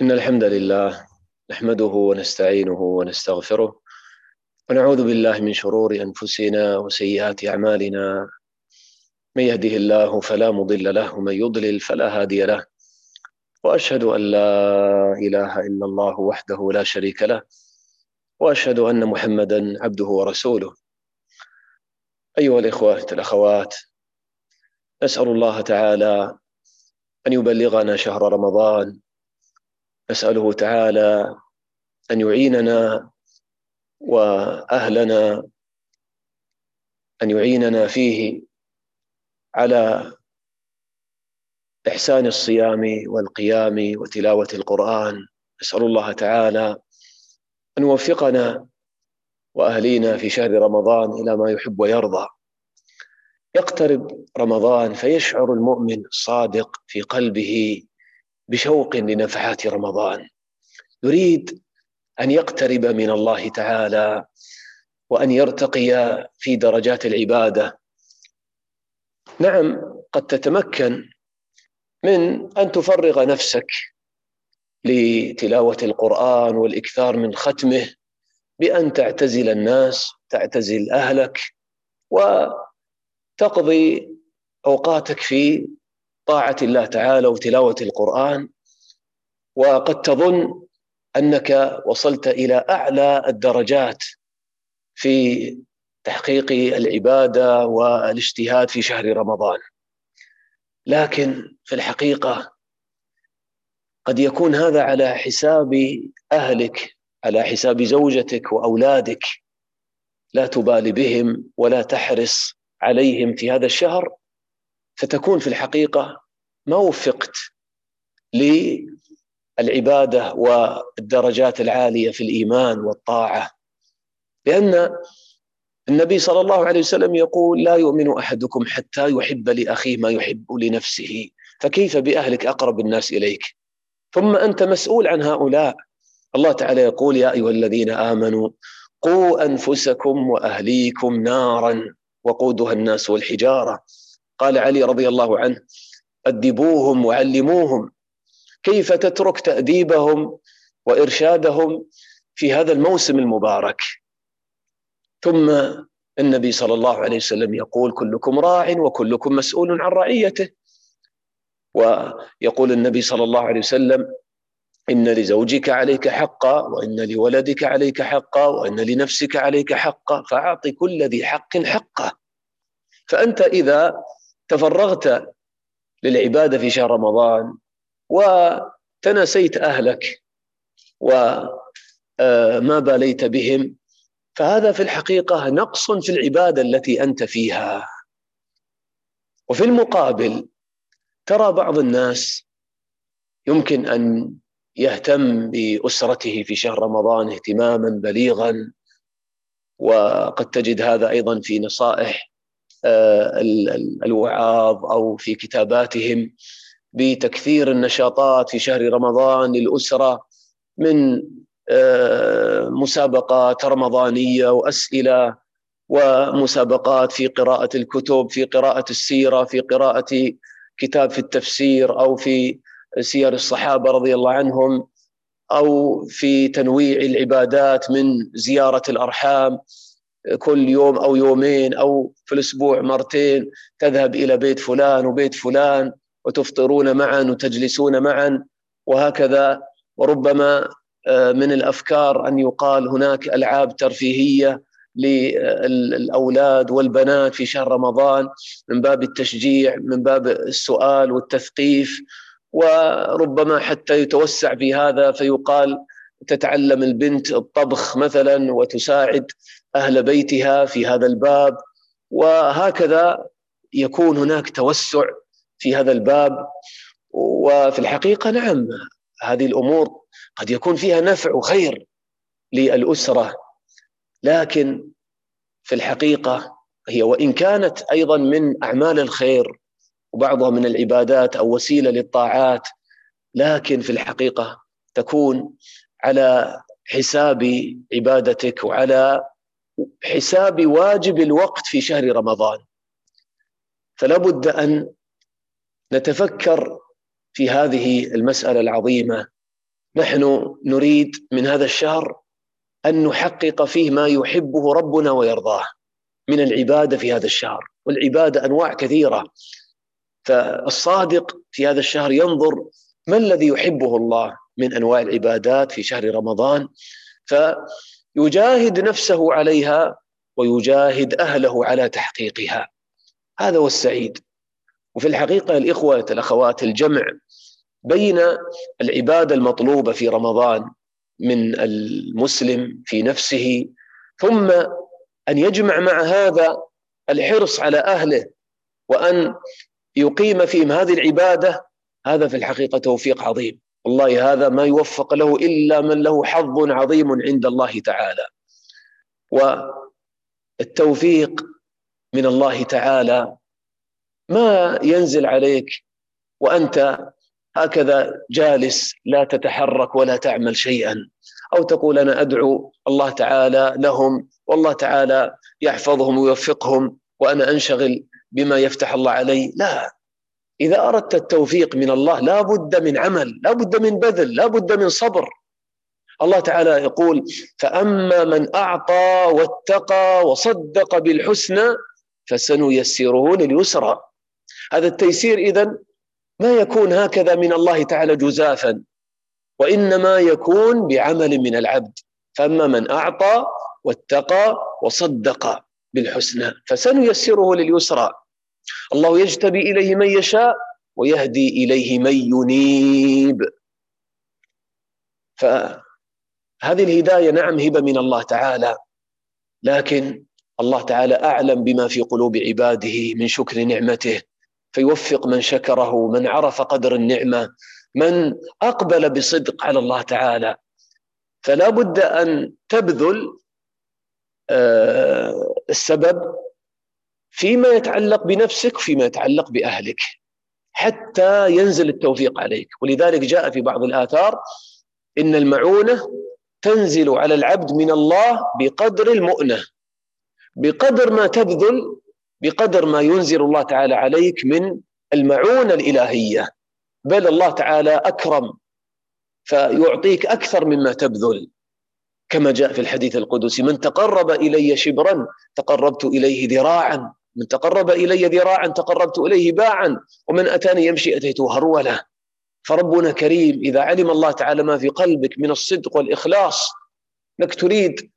إن الحمد لله نحمده ونستعينه ونستغفره ونعوذ بالله من شرور أنفسنا وسيئات أعمالنا. من يهده الله فلا مضل له ومن يضلل فلا هادي له. وأشهد أن لا إله إلا الله وحده لا شريك له وأشهد أن محمدا عبده ورسوله. أيها الإخوة الأخوات نسأل الله تعالى أن يبلغنا شهر رمضان نسأله تعالى أن يعيننا وأهلنا أن يعيننا فيه على إحسان الصيام والقيام وتلاوة القرآن. نسأل الله تعالى أن يوفقنا وأهلينا في شهر رمضان إلى ما يحب ويرضى. يقترب رمضان فيشعر المؤمن الصادق في قلبه بشوق لنفحات رمضان. يريد أن يقترب من الله تعالى وأن يرتقي في درجات العبادة. نعم قد تتمكن من أن تفرغ نفسك لتلاوة القرآن والإكثار من ختمه بأن تعتزل الناس تعتزل أهلك وتقضي أوقاتك في طاعة الله تعالى وتلاوة القرآن وقد تظن أنك وصلت إلى أعلى الدرجات في تحقيق العبادة والاجتهاد في شهر رمضان. لكن في الحقيقة قد يكون هذا على حساب أهلك على حساب زوجتك وأولادك. لا تبالي بهم ولا تحرص عليهم في هذا الشهر. فتكون في الحقيقة ما وفقت للعبادة والدرجات العالية في الإيمان والطاعة. لأن النبي صلى الله عليه وسلم يقول لا يؤمن أحدكم حتى يحب لأخيه ما يحب لنفسه فكيف بأهلك أقرب الناس إليك؟ ثم أنت مسؤول عن هؤلاء. الله تعالى يقول يا أيها الذين آمنوا قوا أنفسكم وأهليكم نارا وقودها الناس والحجارة. قال علي رضي الله عنه أدبوهم وعلموهم كيف تترك تأديبهم وإرشادهم في هذا الموسم المبارك. ثم النبي صلى الله عليه وسلم يقول كلكم راع وكلكم مسؤول عن رعيته. ويقول النبي صلى الله عليه وسلم إن لزوجك عليك حقا وإن لولدك عليك حقا وإن لنفسك عليك حقا فأعط كل ذي حق حقه. فأنت إذا تفرغت للعبادة في شهر رمضان وتناسيت أهلك وما آه، باليت بهم. فهذا في الحقيقة نقص في العبادة التي أنت فيها. وفي المقابل ترى بعض الناس يمكن أن يهتم بأسرته في شهر رمضان اهتماما بليغا وقد تجد هذا أيضا في نصائح الوعاظ أو في كتاباتهم بتكثير النشاطات في شهر رمضان للاسره من آه، مسابقات رمضانية وأسئلة ومسابقات في قراءة الكتب في قراءة السيرة في قراءة كتاب في التفسير أو في سير الصحابة رضي الله عنهم أو في تنويع العبادات من زيارة الأرحام. كل يوم أو يومين أو في الأسبوع مرتين تذهب إلى بيت فلان وبيت فلان وتفطرون معا وتجلسون معا وهكذا. وربما آه، من الأفكار أن يقال هناك ألعاب ترفيهية للأولاد والبنات في شهر رمضان من باب التشجيع من باب السؤال والتثقيف. وربما حتى يتوسع في هذا فيقال تتعلم البنت الطبخ مثلا وتساعد أهل بيتها في هذا الباب وهكذا يكون هناك توسع في هذا الباب. وفي الحقيقة نعم هذه الأمور قد يكون فيها نفع وخير للأسرة. لكن في الحقيقة هي وإن كانت أيضا من أعمال الخير وبعضها من العبادات أو وسيلة للطاعات لكن في الحقيقة تكون على حساب عبادتك وعلى حساب واجب الوقت في شهر رمضان. فلا بد أن نتفكر في هذه المسألة العظيمة. نحن نريد من هذا الشهر أن نحقق فيه ما يحبه ربنا ويرضاه من العبادة في هذا الشهر. والعبادة أنواع كثيرة. فالصادق في هذا الشهر ينظر ما الذي يحبه الله من أنواع العبادات في شهر رمضان. فيجاهد نفسه عليها ويجاهد أهله على تحقيقها. هذا هو السعيد. وفي الحقيقة الإخوة الأخوات الجمع بين العبادة المطلوبة في رمضان من المسلم في نفسه ثم أن يجمع مع هذا الحرص على أهله وأن يقيم فيهم هذه العبادة هذا في الحقيقة توفيق عظيم. والله هذا ما يوفق له إلا من له حظ عظيم عند الله تعالى. والتوفيق من الله تعالى ما ينزل عليك وأنت هكذا جالس لا تتحرك ولا تعمل شيئا أو تقول أنا أدعو الله تعالى لهم والله تعالى يحفظهم ويوفقهم وأنا أنشغل بما يفتح الله علي. لا. إذا أردت التوفيق من الله لا بد من عمل لا بد من بذل لا بد من صبر. الله تعالى يقول فأما من أعطى واتقى وصدق بالحسنى فسنيسره لليسرى. هذا التيسير اذا ما يكون هكذا من الله تعالى جزافا وإنما يكون بعمل من العبد. فأما من أعطى واتقى وصدق بالحسنى فسنيسره لليسرى. الله يجتبي إليه من يشاء ويهدي إليه من ينيب. فهذه الهداية نعم هبة من الله تعالى لكن الله تعالى أعلم بما في قلوب عباده من شكر نعمته فيوفق من شكره من عرف قدر النعمة من أقبل بصدق على الله تعالى. فلا بد أن تبذل آه، السبب فيما يتعلق بنفسك وفيما يتعلق بأهلك حتى ينزل التوفيق عليك. ولذلك جاء في بعض الآثار إن المعونة تنزل على العبد من الله بقدر المؤنة بقدر ما تبذل بقدر ما ينزل الله تعالى عليك من المعونة الإلهية. بل الله تعالى أكرم فيعطيك أكثر مما تبذل. كما جاء في الحديث القدسي من تقرب إلي شبرا تقربت إليه ذراعا من تقرب إلي ذراعا تقربت إليه باعا ومن أتاني يمشي أتيته هرولة فربنا كريم إذا علم الله تعالى ما في قلبك من الصدق والإخلاص لك تريد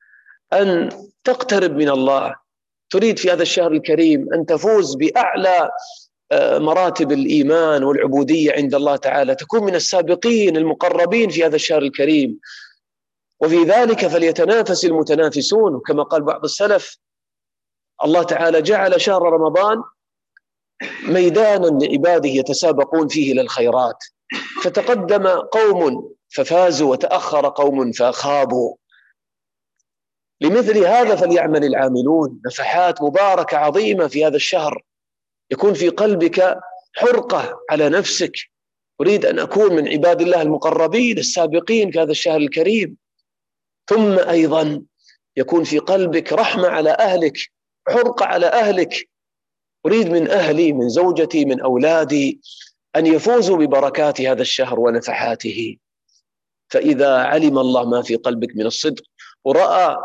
أن تقترب من الله تريد في هذا الشهر الكريم أن تفوز بأعلى آه، مراتب الإيمان والعبودية عند الله تعالى. تكون من السابقين المقربين في هذا الشهر الكريم. وفي ذلك فليتنافس المتنافسون وكما قال بعض السلف الله تعالى جعل شهر رمضان ميدانا لعباده يتسابقون فيه إلى الخيرات. فتقدم قوم ففازوا وتأخر قوم فخابوا لمثل هذا فليعمل العاملون. نفحات مباركة عظيمة في هذا الشهر. يكون في قلبك حرقة على نفسك. أريد أن أكون من عباد الله المقربين السابقين في هذا الشهر الكريم. ثم أيضا يكون في قلبك رحمة على أهلك. حرقه على أهلك. أريد من أهلي من زوجتي من أولادي أن يفوزوا ببركات هذا الشهر ونفحاته. فإذا علم الله ما في قلبك من الصدق ورأى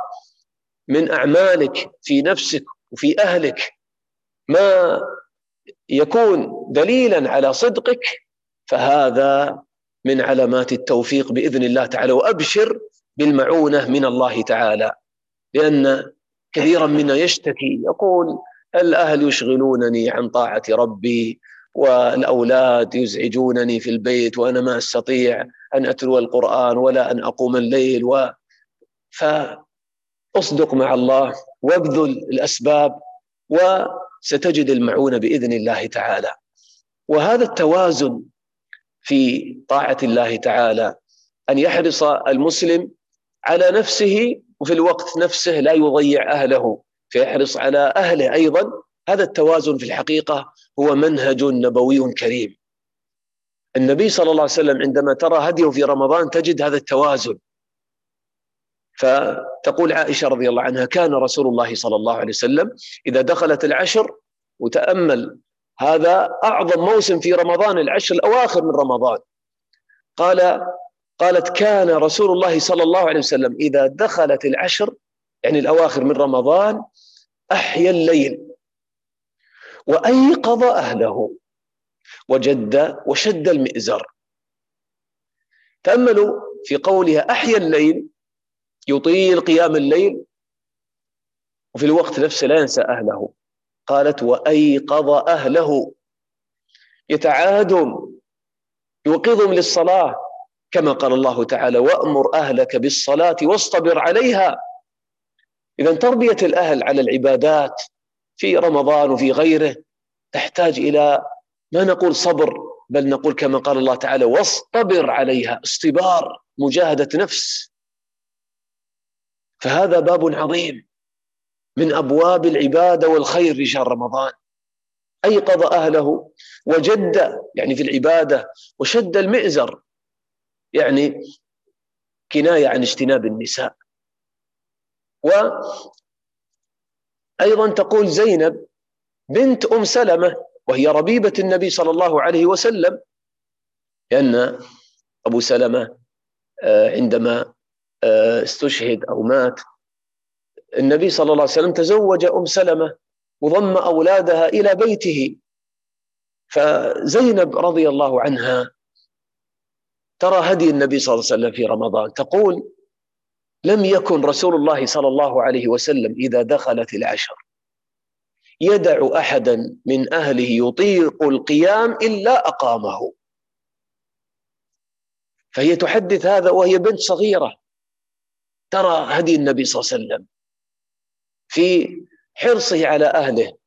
من أعمالك في نفسك وفي أهلك ما يكون دليلا على صدقك فهذا من علامات التوفيق بإذن الله تعالى. وأبشر بالمعونة من الله تعالى لأن كثيرا منا يشتكي يقول الأهل يشغلونني عن طاعة ربي والأولاد يزعجونني في البيت وأنا ما أستطيع أن أتلو القرآن ولا أن أقوم الليل و ف اصدق مع الله وابذل الأسباب وستجد المعونة بإذن الله تعالى. وهذا التوازن في طاعة الله تعالى أن يحرص المسلم على نفسه وفي الوقت نفسه لا يضيع أهله فيحرص على أهله أيضا. هذا التوازن في الحقيقة هو منهج نبوي كريم. النبي صلى الله عليه وسلم عندما ترى هديه في رمضان تجد هذا التوازن. فتقول عائشة رضي الله عنها كان رسول الله صلى الله عليه وسلم إذا دخلت العشر وتأمل هذا أعظم موسم في رمضان العشر الأواخر من رمضان. قال قالت كان رسول الله صلى الله عليه وسلم إذا دخلت العشر يعني الأواخر من رمضان أحيا الليل وأيقظ أهله وجد وشد المئزر. تأملوا في قولها أحيا الليل يطيل قيام الليل وفي الوقت نفسه لا ينسى أهله. قالت وأيقظ أهله. يتعاهدهم يوقظهم للصلاة. كما قال الله تعالى وأمر أهلك بالصلاة واصطبر عليها. إذا تربية الأهل على العبادات في رمضان وفي غيره تحتاج إلى ما نقول صبر بل نقول كما قال الله تعالى واصطبر عليها. اصطبار مجاهدة نفس. فهذا باب عظيم من أبواب العبادة والخير في شهر رمضان. أيقظ أهله وجد يعني في العبادة وشد المئزر يعني كناية عن اجتناب النساء. وأيضا تقول زينب بنت أم سلمة وهي ربيبة النبي صلى الله عليه وسلم لأن أبو سلمة آه، عندما آه، استشهد أو مات النبي صلى الله عليه وسلم تزوج أم سلمة وضم أولادها إلى بيته. فزينب رضي الله عنها ترى هدي النبي صلى الله عليه وسلم في رمضان. تقول لم يكن رسول الله صلى الله عليه وسلم إذا دخلت العشر يدع أحدا من أهله يطيق القيام إلا أقامه. فهي تحدث هذا وهي بنت صغيرة. ترى هدي النبي صلى الله عليه وسلم في حرصه على أهله.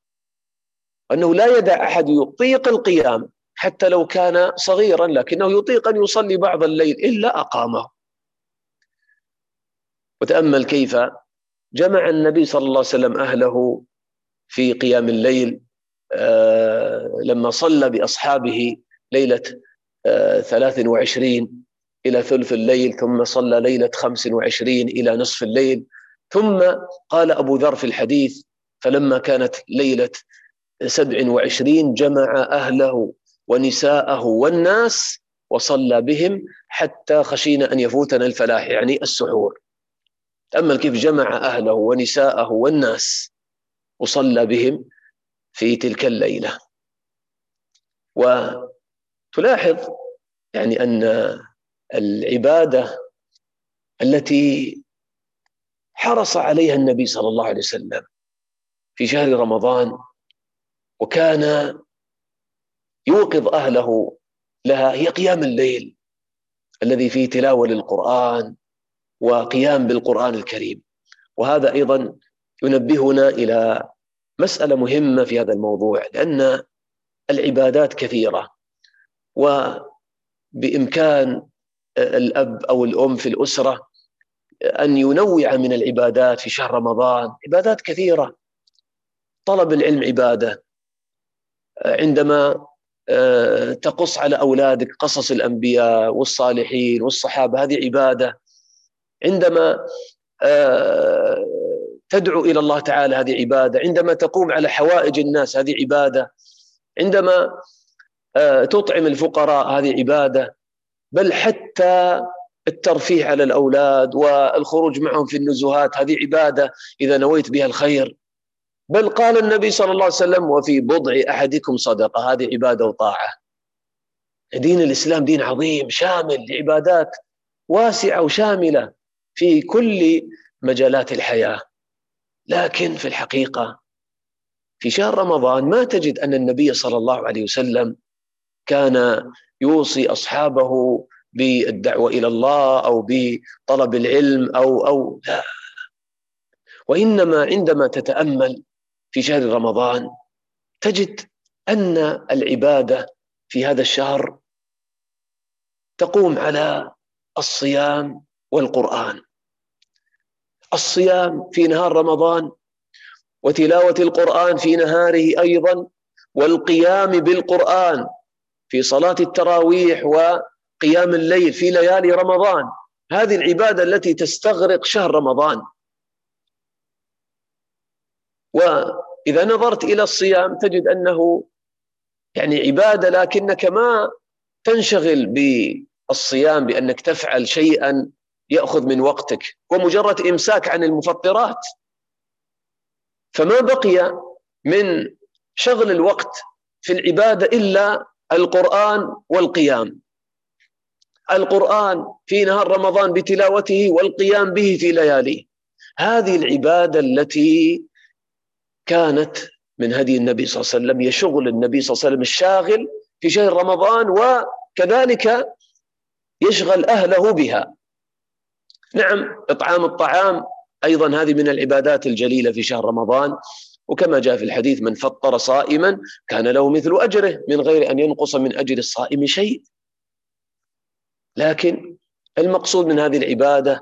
أنه لا يدع أحد يطيق القيام. حتى لو كان صغيرا لكنه يطيق أن يصلي بعض الليل إلا أقامه. وتأمل كيف جمع النبي صلى الله عليه وسلم أهله في قيام الليل آه، لما صلى بأصحابه ليلة 23 آه، إلى ثلث الليل ثم صلى ليلة 25 إلى نصف الليل ثم قال أبو ذر في الحديث فلما كانت ليلة 27 جمع أهله ونساءه والناس وصلى بهم حتى خشينا أن يفوتنا الفلاح يعني السحور. تأمل كيف جمع أهله ونساءه والناس وصلى بهم في تلك الليلة. وتلاحظ يعني أن العبادة التي حرص عليها النبي صلى الله عليه وسلم في شهر رمضان وكان يوقظ أهله لها هي قيام الليل الذي فيه تلاوة للقرآن وقيام بالقرآن الكريم. وهذا أيضا ينبهنا إلى مسألة مهمة في هذا الموضوع لأن العبادات كثيرة وبإمكان الأب أو الأم في الأسرة أن ينوع من العبادات في شهر رمضان. عبادات كثيرة طلب العلم عبادة. عندما تقص على أولادك قصص الأنبياء والصالحين والصحابة. هذه عبادة عندما آه، تدعو إلى الله تعالى هذه عبادة. عندما تقوم على حوائج الناس هذه عبادة. عندما آه، تطعم الفقراء هذه عبادة. بل حتى الترفيه على الأولاد والخروج معهم في النزهات هذه عبادة إذا نويت بها الخير. بل قال النبي صلى الله عليه وسلم وفي بضع أحدكم صدقة. هذه عبادة وطاعة. دين الإسلام دين عظيم شامل لعبادات واسعة وشاملة في كل مجالات الحياة. لكن في الحقيقة في شهر رمضان ما تجد أن النبي صلى الله عليه وسلم كان يوصي أصحابه بالدعوة إلى الله أو بطلب العلم أو أو لا. وإنما عندما تتأمل في شهر رمضان تجد أن العبادة في هذا الشهر تقوم على الصيام والقرآن. الصيام في نهار رمضان وتلاوة القرآن في نهاره أيضا والقيام بالقرآن في صلاة التراويح وقيام الليل في ليالي رمضان. هذه العبادة التي تستغرق شهر رمضان. وإذا نظرت إلى الصيام تجد أنه يعني عبادة لكنك ما تنشغل الصيام بأنك تفعل شيئا يأخذ من وقتك. ومجرد إمساك عن المفطرات فما بقي من شغل الوقت في العبادة إلا القرآن والقيام. القرآن في نهار رمضان بتلاوته والقيام به في لياليه. هذه العبادة التي كانت من هدي النبي صلى الله عليه وسلم يشغل النبي صلى الله عليه وسلم الشاغل في شهر رمضان وكذلك يشغل أهله بها. نعم إطعام الطعام أيضا هذه من العبادات الجليلة في شهر رمضان. وكما جاء في الحديث من فطر صائما كان له مثل أجره من غير أن ينقص من أجر الصائم شيء. لكن المقصود من هذه العبادة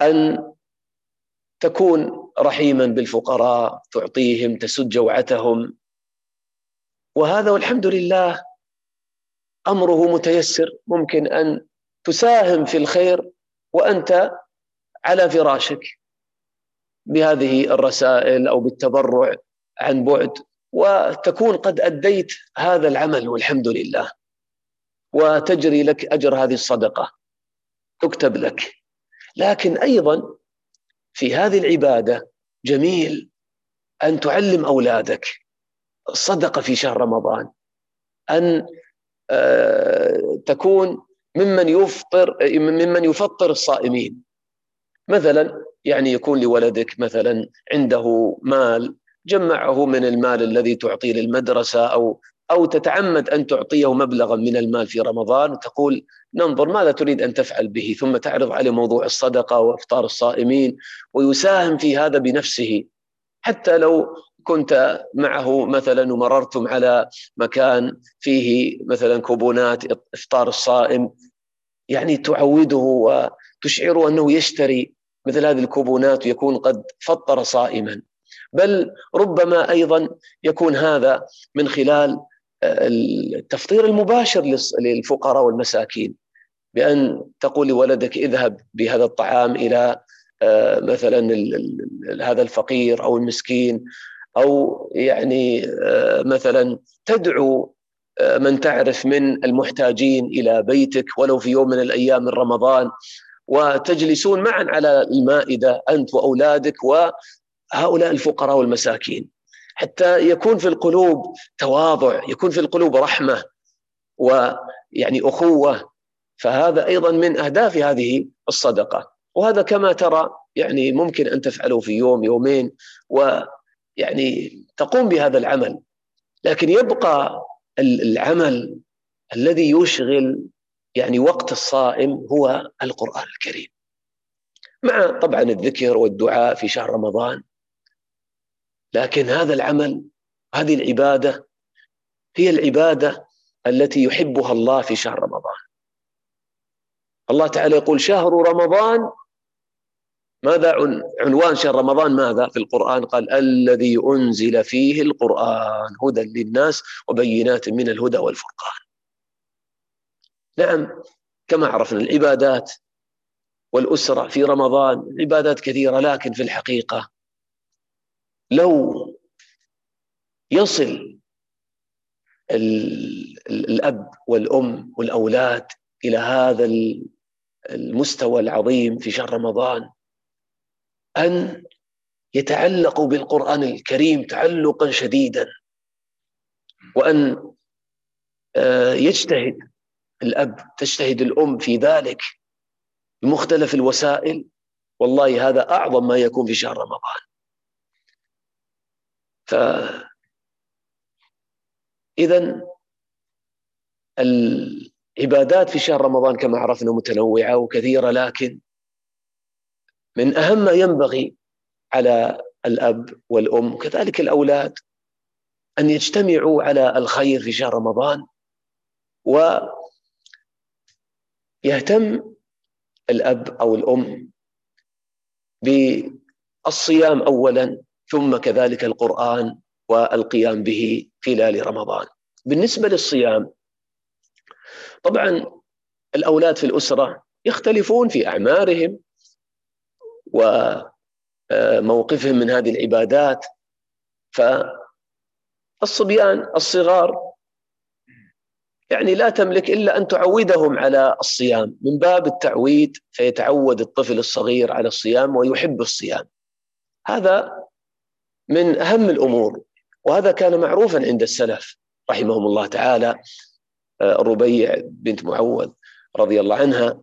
أن تكون رحيما بالفقراء تعطيهم تسد جوعتهم. وهذا والحمد لله أمره متيسر ممكن أن تساهم في الخير وأنت على فراشك بهذه الرسائل أو بالتبرع عن بعد. وتكون قد أديت هذا العمل والحمد لله. وتجري لك أجر هذه الصدقة. تكتب لك. لكن أيضا في هذه العبادة جميل أن تعلم أولادك. الصدقه في شهر رمضان. أن آه، تكون ممن يفطر ممن يفطر الصائمين. مثلا يعني يكون لولدك مثلا عنده مال جمعه من المال الذي تعطيه للمدرسة أو أو تتعمد أن تعطيه مبلغا من المال في رمضان وتقول ننظر ماذا تريد أن تفعل به ثم تعرض عليه موضوع الصدقة وإفطار الصائمين ويساهم في هذا بنفسه. حتى لو كنت معه مثلا ومررتم على مكان فيه مثلا كوبونات إفطار الصائم يعني تعوده وتشعره أنه يشتري مثل هذه الكوبونات ويكون قد فطر صائما. بل ربما أيضا يكون هذا من خلال التفطير المباشر للفقراء والمساكين بأن تقول لولدك اذهب بهذا الطعام إلى آه، مثلا هذا الفقير أو المسكين أو يعني آه، مثلا تدعو آه، من تعرف من المحتاجين إلى بيتك ولو في يوم من الأيام من رمضان وتجلسون معا على المائدة أنت وأولادك وهؤلاء الفقراء والمساكين. حتى يكون في القلوب تواضع يكون في القلوب رحمة ويعني أخوة. فهذا أيضا من أهداف هذه الصدقة. وهذا كما ترى يعني ممكن أن تفعله في يوم يومين ويعني تقوم بهذا العمل. لكن يبقى العمل الذي يشغل يعني وقت الصائم هو القرآن الكريم. مع طبعا الذكر والدعاء في شهر رمضان لكن هذا العمل هذه العبادة هي العبادة التي يحبها الله في شهر رمضان. الله تعالى يقول شهر رمضان ماذا عنوان شهر رمضان ماذا؟ في القرآن قال الذي أنزل فيه القرآن هدى للناس وبينات من الهدى والفرقان. نعم كما عرفنا العبادات والأسرة في رمضان عبادات كثيرة لكن في الحقيقة لو يصل الأب والأم والأولاد إلى هذا المستوى العظيم في شهر رمضان أن يتعلقوا بالقرآن الكريم تعلقا شديدا وأن آه، يجتهد الأب تجتهد الأم في ذلك بمختلف الوسائل والله هذا أعظم ما يكون في شهر رمضان. ف إذا العبادات في شهر رمضان كما عرفنا متنوعة وكثيرة لكن من أهم ما ينبغي على الأب والأم وكذلك الأولاد أن يجتمعوا على الخير في شهر رمضان ويهتم الأب أو الأم بالصيام أولا ثم كذلك القرآن والقيام به خلال رمضان. بالنسبة للصيام طبعا الأولاد في الأسرة يختلفون في أعمارهم وموقفهم من هذه يعني لا تملك إلا أن تعودهم على الصيام. من باب التعويد فيتعود الطفل الصغير على الصيام ويحب الصيام. هذا من أهم الأمور وهذا كان معروفا عند السلف رحمهم الله تعالى. الربيع بنت معوذ رضي الله عنها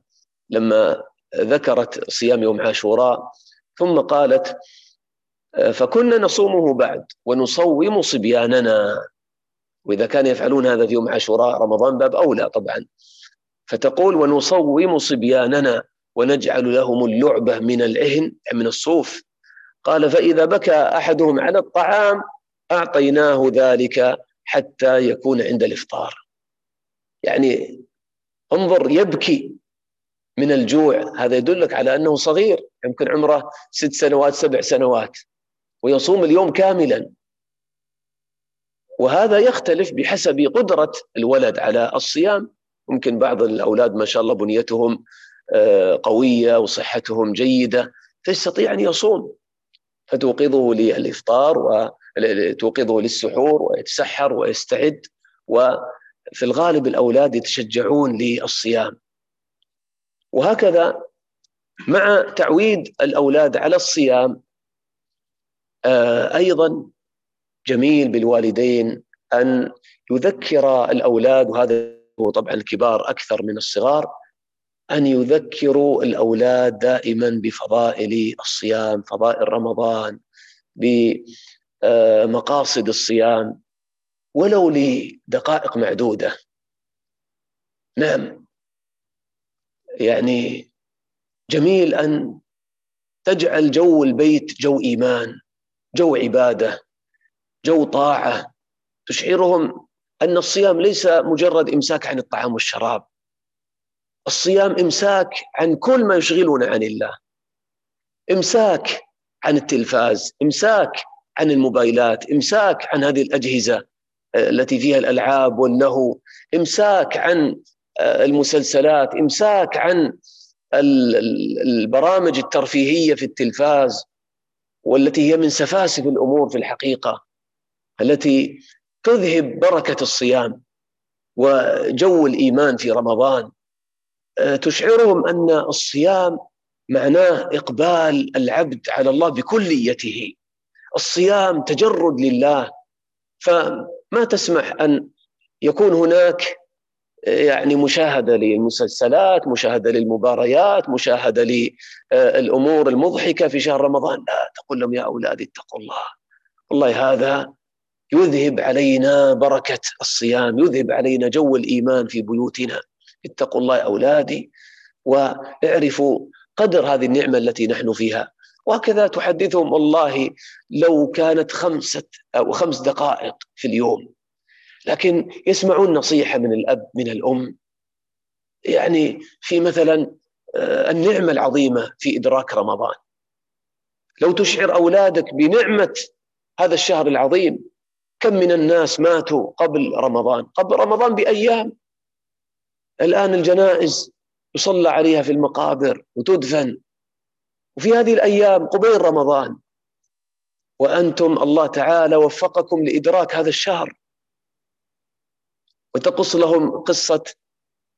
لما ذكرت صيام يوم عاشوراء ثم قالت فكنا نصومه بعد ونصوم صبياننا. وإذا كان يفعلون هذا في يوم عاشوراء رمضان باب أولى طبعا. فتقول ونصوم صبياننا ونجعل لهم اللعبة من العهن من الصوف. قال فإذا بكى أحدهم على الطعام أعطيناه ذلك حتى يكون عند الإفطار. يعني انظر يبكي من الجوع. هذا يدلك على أنه صغير يمكن عمره ست سنوات سبع سنوات ويصوم اليوم كاملا. وهذا يختلف بحسب قدرة الولد على الصيام. ممكن بعض الأولاد ما شاء الله بنيتهم آه، قوية وصحتهم جيدة فيستطيع أن يصوم. فتوقظه للإفطار وتوقظه للسحور ويتسحر ويستعد وفي الغالب الأولاد يتشجعون للصيام. وهكذا مع تعويد الأولاد على الصيام آه، أيضا جميل بالوالدين أن يذكر الأولاد وهذا هو طبعا الكبار أكثر من الصغار أن يذكروا الأولاد دائما بفضائل الصيام فضائل رمضان بمقاصد الصيام ولو لدقائق معدودة. نعم. يعني جميل أن تجعل جو البيت جو إيمان جو عبادة جو طاعة. تشعرهم أن الصيام ليس مجرد إمساك عن الطعام والشراب. الصيام إمساك عن كل ما يشغلنا عن الله. إمساك عن التلفاز إمساك عن الموبايلات إمساك عن هذه الأجهزة آه، التي فيها الألعاب واللهو إمساك عن آه، المسلسلات إمساك عن البرامج الترفيهية في التلفاز والتي هي من سفاسف الأمور في الحقيقة التي تذهب بركة الصيام وجو الإيمان في رمضان. تشعرهم أن الصيام معناه إقبال العبد على الله بكليته. الصيام تجرد لله. فما تسمح أن يكون هناك آه، يعني مشاهدة للمسلسلات، مشاهدة للمباريات، مشاهدة للأمور المضحكة في شهر رمضان، لا تقول لهم يا أولادي اتقوا الله. والله هذا يذهب علينا بركة الصيام يذهب علينا جو الإيمان في بيوتنا. اتقوا الله أولادي واعرفوا قدر هذه النعمة التي نحن فيها. وهكذا تحدثهم والله لو كانت خمسة أو خمس دقائق في اليوم. لكن يسمعون نصيحة من الأب من الأم. يعني في مثلا آه، النعمة العظيمة في إدراك رمضان. لو تشعر أولادك بنعمة هذا الشهر العظيم كم من الناس ماتوا قبل رمضان؟ قبل رمضان بأيام. الآن الجنائز يصلى عليها في المقابر وتدفن. وفي هذه الأيام قبيل رمضان وأنتم الله تعالى وفقكم لإدراك هذا الشهر. وتقص لهم قصة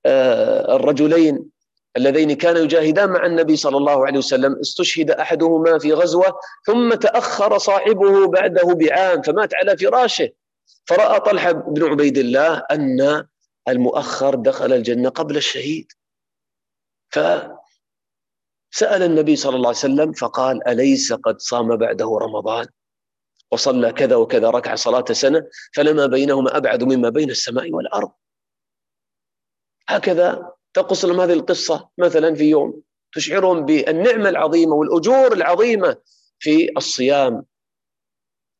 آه، الرجلين اللذين كانا يجاهدان مع النبي صلى الله عليه وسلم. استشهد أحدهما في غزوة ثم تأخر صاحبه بعده بعام فمات على فراشه. فرأى طلحة بن عبيد الله أن المؤخر دخل الجنة قبل الشهيد. فسأل النبي صلى الله عليه وسلم فقال أليس قد صام بعده رمضان؟ وصلى كذا وكذا ركع صلاة سنة فلما بينهما أبعد مما بين السماء والأرض. هكذا تقص لهم هذه القصة مثلا في يوم تشعرهم بالنعمة العظيمة والأجور العظيمة في الصيام.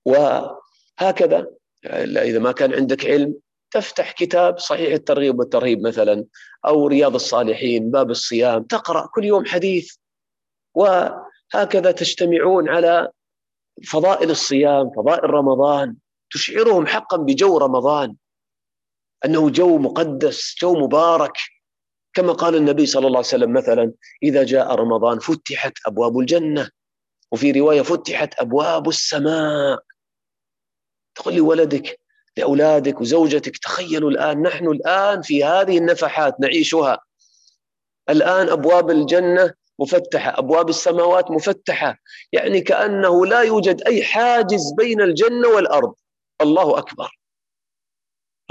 وهكذا إذا ما كان عندك علم تفتح كتاب صحيح الترغيب والترهيب مثلا أو رياض الصالحين باب الصيام تقرأ كل يوم حديث. وهكذا تجتمعون على فضائل الصيام فضائل رمضان. تشعرهم حقا بجو رمضان. أنه جو مقدس جو مبارك. كما قال النبي صلى الله عليه وسلم مثلا إذا جاء رمضان فتحت أبواب الجنة. وفي رواية فتحت أبواب السماء. تقول لولدك لأولادك وزوجتك. تخيلوا الآن نحن الآن في هذه النفحات نعيشها. الآن أبواب الجنة مفتحة أبواب السماوات مفتحة. يعني كأنه لا يوجد أي حاجز بين الجنة والأرض. الله أكبر.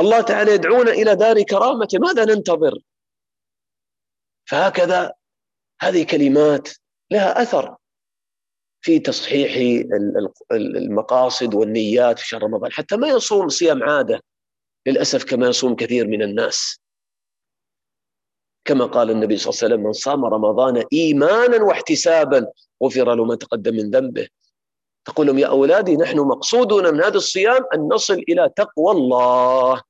الله تعالى يدعونا إلى دار كرامته ماذا ننتظر؟ فهكذا هذه كلمات لها أثر. في تصحيح المقاصد والنيات في شهر رمضان حتى ما يصوم صيام عادة للأسف كما يصوم كثير من الناس. كما قال النبي صلى الله عليه وسلم من صام رمضان إيمانا واحتسابا غفر له ما تقدم من ذنبه. تقول لهم يا أولادي نحن مقصودنا من هذا الصيام أن نصل إلى تقوى الله.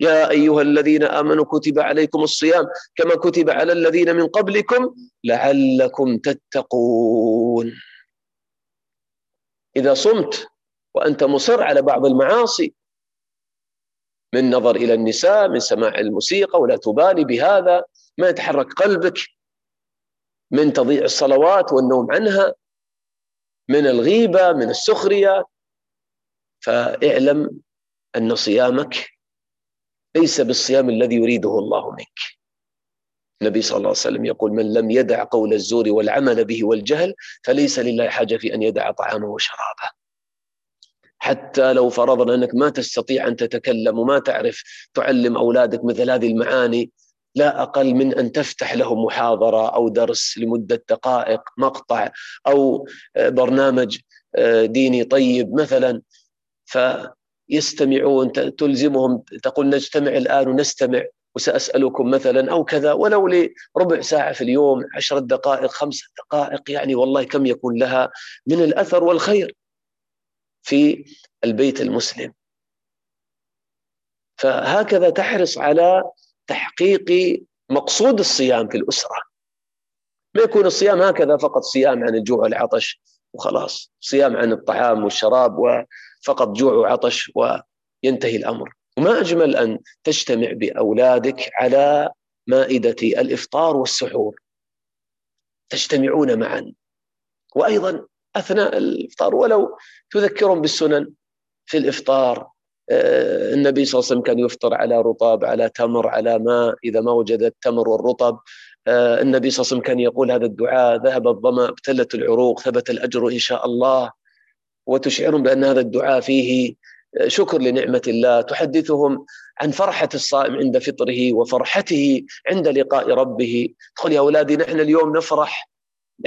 يا أيها الذين آمنوا كتب عليكم الصيام كما كتب على الذين من قبلكم لعلكم تتقون. إذا صمت وأنت مصر على بعض المعاصي من نظر إلى النساء من سماع الموسيقى ولا تبالي بهذا ما يتحرك قلبك من تضييع الصلوات والنوم عنها من الغيبة من السخرية. فاعلم أن صيامك ليس بالصيام الذي يريده الله منك. النبي صلى الله عليه وسلم يقول من لم يدع قول الزور والعمل به والجهل فليس لله حاجة في أن يدع طعامه وشرابه. حتى لو فرضنا أنك ما تستطيع أن تتكلم وما تعرف تعلم أولادك مثل هذه المعاني لا أقل من أن تفتح لهم محاضرة أو درس لمدة دقائق مقطع أو برنامج ديني طيب مثلا. فيستمعون تلزمهم تقول نجتمع الآن ونستمع. وسأسألكم مثلا أو كذا ولو لربع ساعة في اليوم عشرة دقائق خمسة دقائق يعني والله كم يكون لها من الأثر والخير في البيت المسلم. فهكذا تحرص على تحقيق مقصود الصيام في الأسرة. ما يكون الصيام هكذا فقط صيام عن الجوع والعطش وخلاص صيام عن الطعام والشراب وفقط جوع وعطش وينتهي الأمر. وما أجمل أن تجتمع بأولادك على مائدة الإفطار والسحور. تجتمعون معا. وأيضا أثناء الإفطار ولو تذكرهم بالسنن في الإفطار آه، النبي صلى الله عليه وسلم كان يفطر على رطب على تمر على ماء. إذا ما وجد التمر والرطب آه، النبي صلى الله عليه وسلم كان يقول هذا الدعاء ذهب الظمأ ابتلت العروق ثبت الأجر إن شاء الله. وتشعرهم بأن هذا الدعاء فيه شكر لنعمة الله. تحدثهم عن فرحة الصائم عند فطره وفرحته عند لقاء ربه. تقول يا أولادي نحن اليوم نفرح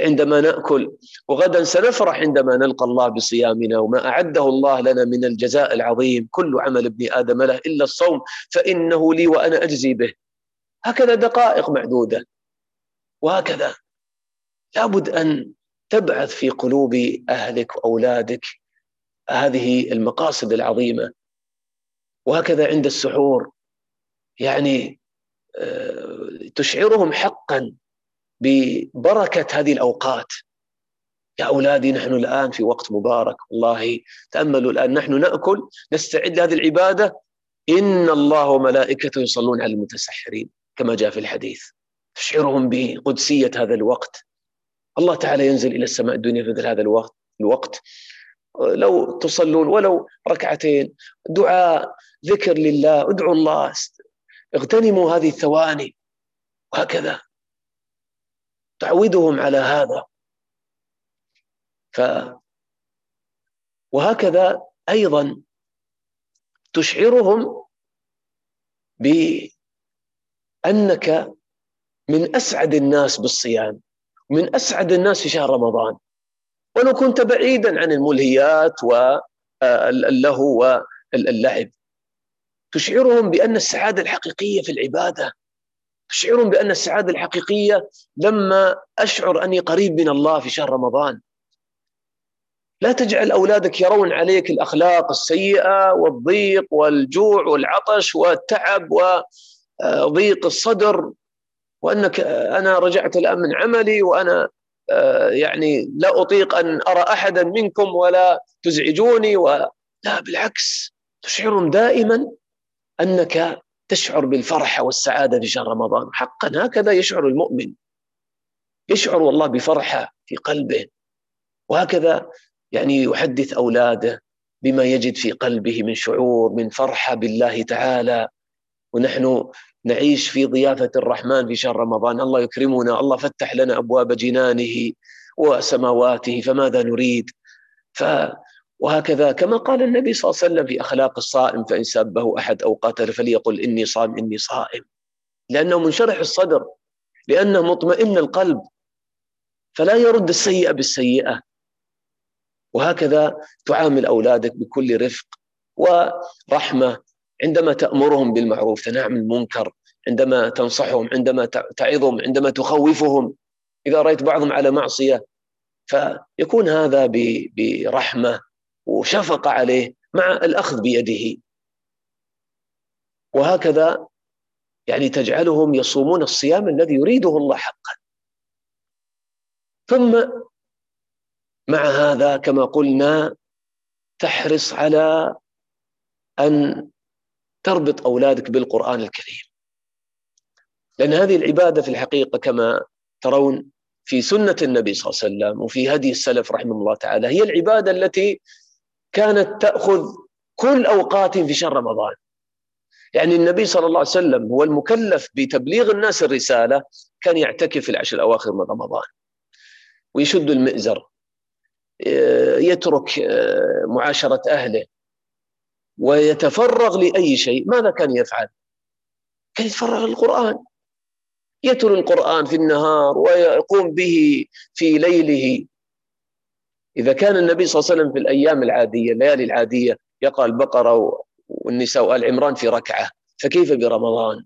عندما نأكل وغدا سنفرح عندما نلقى الله بصيامنا. وما أعده الله لنا من الجزاء العظيم. كل عمل ابن آدم له إلا الصوم فإنه لي وأنا أجزي به. هكذا دقائق معدودة. وهكذا. لابد أن تبعث في قلوب أهلك وأولادك هذه المقاصد العظيمة. وهكذا عند السحور يعني آه، تشعرهم حقا ببركة هذه الأوقات. يا أولادي نحن الآن في وقت مبارك. والله تأملوا الآن. نحن نأكل نستعد لهذه العبادة. إن الله وملائكته يصلون على المتسحرين كما جاء في الحديث. تشعرهم بقدسية هذا الوقت. الله تعالى ينزل إلى السماء الدنيا في مثل هذا الوقت الوقت. لو تصلون ولو ركعتين دعاء ذكر لله ادعوا الله اغتنموا هذه الثواني وهكذا. تعودهم على هذا. ف وهكذا أيضا تشعرهم بأنك من أسعد الناس بالصيام من أسعد الناس في شهر رمضان. ولو كنت بعيدا عن الملهيات واللهو واللعب تشعرهم بأن السعادة الحقيقية في العبادة. تشعرهم بأن السعادة الحقيقية لما أشعر أني قريب من الله في شهر رمضان. لا تجعل أولادك يرون عليك الأخلاق السيئة والضيق والجوع والعطش والتعب وضيق الصدر. وأنك أنا رجعت الآن من عملي وأنا آه، يعني لا أطيق أن أرى أحدا منكم ولا تزعجوني ولا لا بالعكس تشعرهم دائما أنك تشعر بالفرحة والسعادة في شهر رمضان. حقا هكذا يشعر المؤمن. يشعر والله بفرحة في قلبه. وهكذا يعني يحدث أولاده بما يجد في قلبه من شعور من فرحة بالله تعالى. ونحن نعيش في ضيافة الرحمن في شهر رمضان. الله يكرمنا الله فتح لنا أبواب جنانه وسماواته فماذا نريد؟ ف وهكذا كما قال النبي صلى الله عليه وسلم في أخلاق الصائم فإن سبه أحد أو قتل فليقل إني صائم إني صائم. لأنه منشرح الصدر لأنه مطمئن القلب فلا يرد السيئة بالسيئة. وهكذا تعامل أولادك بكل رفق ورحمة عندما تأمرهم بالمعروف تنهى عن المنكر عندما تنصحهم عندما تعظهم عندما تخوفهم إذا رأيت بعضهم على معصية فيكون هذا برحمة وشفقة عليه مع الأخذ بيده. وهكذا يعني تجعلهم يصومون الصيام الذي يريده الله حقا. ثم مع هذا كما قلنا تحرص على أن تربط أولادك بالقرآن الكريم. لأن هذه العبادة في الحقيقة كما ترون في سنة النبي صلى الله عليه وسلم وفي هدي السلف رحمه الله تعالى هي العبادة التي كانت تأخذ كل أوقات في شهر رمضان. يعني النبي صلى الله عليه وسلم هو المكلف بتبليغ الناس الرسالة كان يعتكف في العشر الأواخر من رمضان. ويشد المئزر يترك معاشرة أهله. ويتفرغ لأي شيء. ماذا كان يفعل؟ كان يتفرغ للقرآن. يتلو القرآن في النهار ويقوم به في ليله. إذا كان النبي صلى الله عليه وسلم في الأيام العادية الليالي العادية يقرأ البقرة والنساء وآل عمران في ركعة فكيف برمضان؟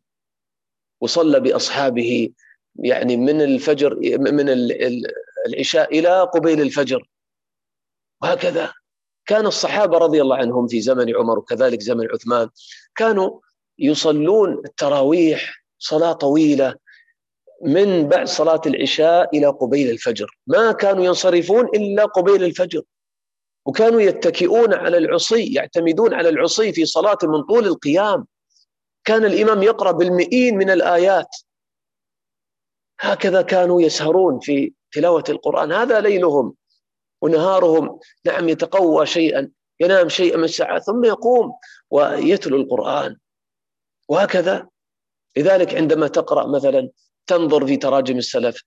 وصلى بأصحابه يعني من الفجر من العشاء إلى قبيل الفجر. وهكذا. كان الصحابة رضي الله عنهم في زمن عمر وكذلك زمن عثمان كانوا يصلون التراويح صلاة طويلة من بعد صلاة العشاء إلى قبيل الفجر. ما كانوا ينصرفون إلا قبيل الفجر. وكانوا يتكئون على العصي يعتمدون على العصي في صلاة من طول القيام. كان الإمام يقرأ بالمئين من الآيات. هكذا كانوا يسهرون في تلاوة القرآن. هذا ليلهم. ونهارهم نعم يتقوى شيئا ينام شيئا من الساعات ثم يقوم ويتلو القرآن. وهكذا. لذلك عندما تقرأ مثلا تنظر في تراجم السلف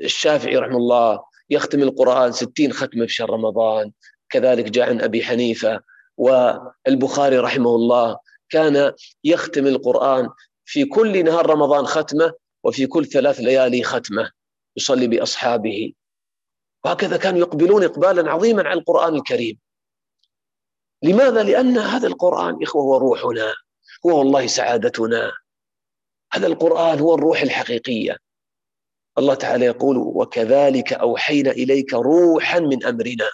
الشافعي رحمه الله يختم القرآن ستين ختمة في شهر رمضان كذلك جاء عن أبي حنيفة والبخاري رحمه الله كان يختم القرآن في كل نهار رمضان ختمة وفي كل ثلاث ليالي ختمة يصلي بأصحابه. وهكذا كانوا يقبلون إقبالا عظيما على القرآن الكريم. لماذا؟ لأن هذا القرآن إخوة هو روحنا هو والله سعادتنا. هذا القرآن هو الروح الحقيقية. الله تعالى يقول وكذلك أوحينا إليك روحا من أمرنا.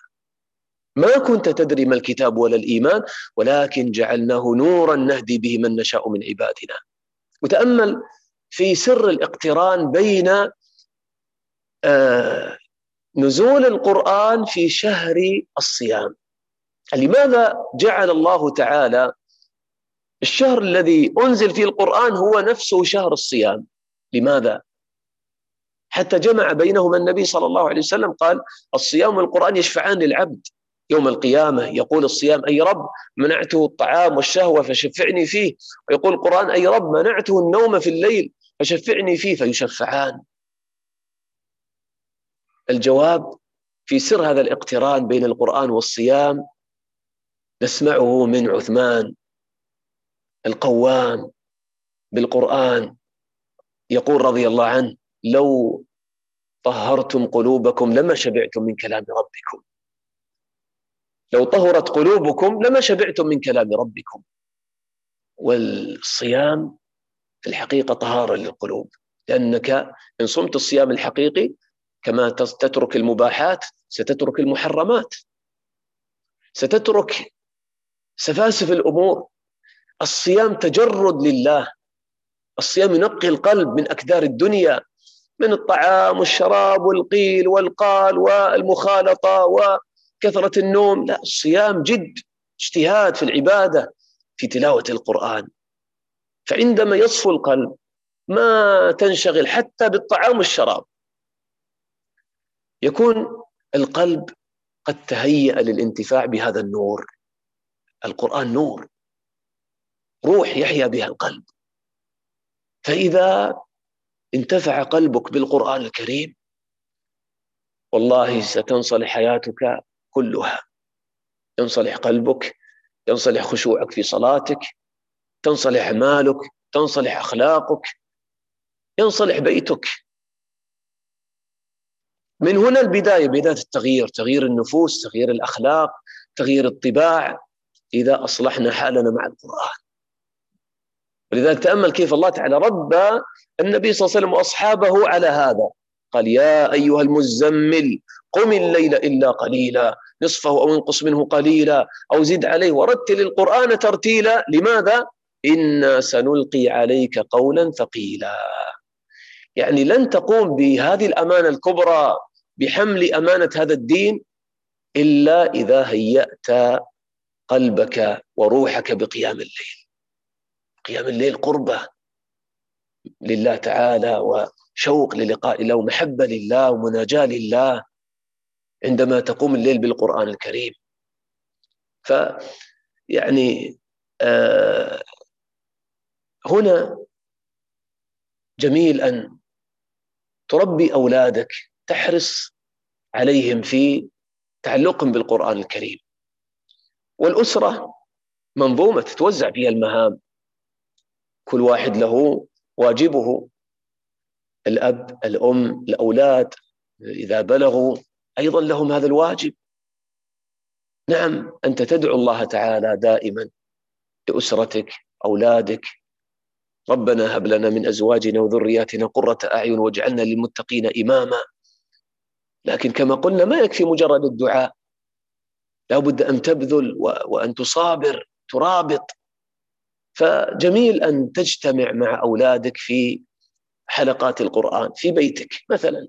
ما كنت تدري ما الكتاب ولا الإيمان ولكن جعلناه نورا نهدي به من نشاء من عبادنا. وتأمل في سر الاقتران بين آه نزول القرآن في شهر الصيام. لماذا جعل الله تعالى الشهر الذي أنزل فيه القرآن هو نفسه شهر الصيام؟ لماذا؟ حتى جمع بينهما النبي صلى الله عليه وسلم قال الصيام والقرآن يشفعان للعبد يوم القيامة. يقول الصيام أي رب منعته الطعام والشهوة فشفعني فيه. ويقول القرآن أي رب منعته النوم في الليل فشفعني فيه فيشفعان. الجواب في سر هذا الاقتران بين القرآن والصيام نسمعه من عثمان القوام بالقرآن يقول رضي الله عنه لو طهرتم قلوبكم لما شبعتم من كلام ربكم. لو طهرت قلوبكم لما شبعتم من كلام ربكم. والصيام في الحقيقة طهارة للقلوب لأنك إن صمت الصيام الحقيقي كما تترك المباحات ستترك المحرمات. ستترك سفاسف الأمور. الصيام تجرد لله. الصيام ينقي القلب من أكدار الدنيا من الطعام والشراب والقيل والقال والمخالطة وكثرة النوم. لا الصيام جد اجتهاد في العبادة في تلاوة القرآن. فعندما يصفو القلب ما تنشغل حتى بالطعام والشراب. يكون القلب قد تهيأ للانتفاع بهذا النور. القرآن نور. روح يحيا بها القلب. فإذا انتفع قلبك بالقرآن الكريم والله ستنصلح حياتك كلها. ينصلح قلبك ينصلح خشوعك في صلاتك تنصلح أعمالك تنصلح أخلاقك ينصلح بيتك. من هنا البداية بداية التغيير تغيير النفوس تغيير الأخلاق تغيير الطباع إذا أصلحنا حالنا مع القرآن. ولذلك تأمل كيف الله تعالى ربى النبي صلى الله عليه وسلم وأصحابه على هذا. قال يا أيها المزمل قم الليل إلا قليلا نصفه أو انقص منه قليلا أو زد عليه ورتل القرآن ترتيلا. لماذا؟ إنا سنلقي عليك قولا ثقيلا. يعني لن تقوم بهذه الأمانة الكبرى بحمل أمانة هذا الدين إلا إذا هيأت قلبك وروحك بقيام الليل. قيام الليل قربة لله تعالى وشوق للقاء الله ومحبة لله ومناجاة لله عندما تقوم الليل بالقرآن الكريم. ف يعني آه هنا جميل أن تربي أولادك تحرص عليهم في تعلقهم بالقرآن الكريم. والأسرة منظومة تتوزع فيها المهام. كل واحد له واجبه. الأب الأم الأولاد إذا بلغوا أيضا لهم هذا الواجب. نعم أنت تدعو الله تعالى دائما لأسرتك أولادك. ربنا هب لنا من أزواجنا وذرياتنا قرة أعين واجعلنا للمتقين إماما. لكن كما قلنا ما يكفي مجرد الدعاء. لابد أن تبذل وأن تصابر ترابط. فجميل أن تجتمع مع أولادك في حلقات القرآن في بيتك مثلا.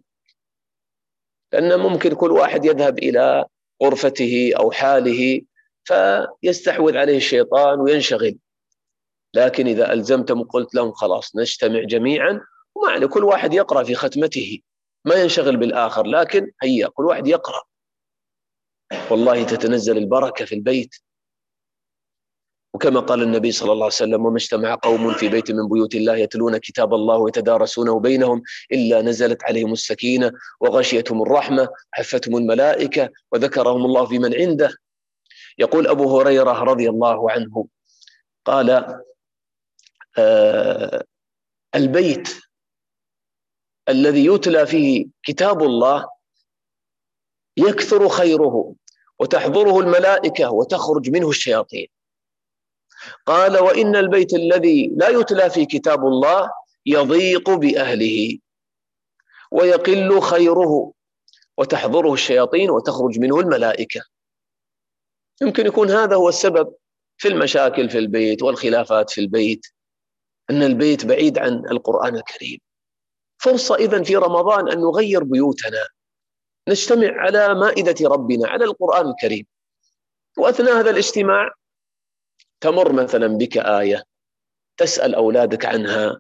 لأن ممكن كل واحد يذهب إلى غرفته أو حاله فيستحوذ عليه الشيطان وينشغل. لكن إذا ألزمتهم وقلت لهم خلاص نجتمع جميعا وما كل واحد يقرأ في ختمته. ما ينشغل بالآخر لكن هيا كل واحد يقرأ. والله تتنزل البركة في البيت. وكما قال النبي صلى الله عليه وسلم وما اجتمع قوم في بيت من بيوت الله يتلون كتاب الله ويتدارسونه بينهم إلا نزلت عليهم السكينة وغشيتهم الرحمة حفتهم الملائكة وذكرهم الله في من عنده. يقول أبو هريرة رضي الله عنه قال آه البيت الذي يتلى فيه كتاب الله يكثر خيره وتحضره الملائكة وتخرج منه الشياطين. قال وإن البيت الذي لا يتلى فيه كتاب الله يضيق بأهله ويقل خيره وتحضره الشياطين وتخرج منه الملائكة. يمكن يكون هذا هو السبب في المشاكل في البيت والخلافات في البيت أن البيت بعيد عن القرآن الكريم. فرصة إذا في رمضان أن نغير بيوتنا. نجتمع على مائدة ربنا على القرآن الكريم. وأثناء هذا الاجتماع تمر مثلا بك آية تسأل أولادك عنها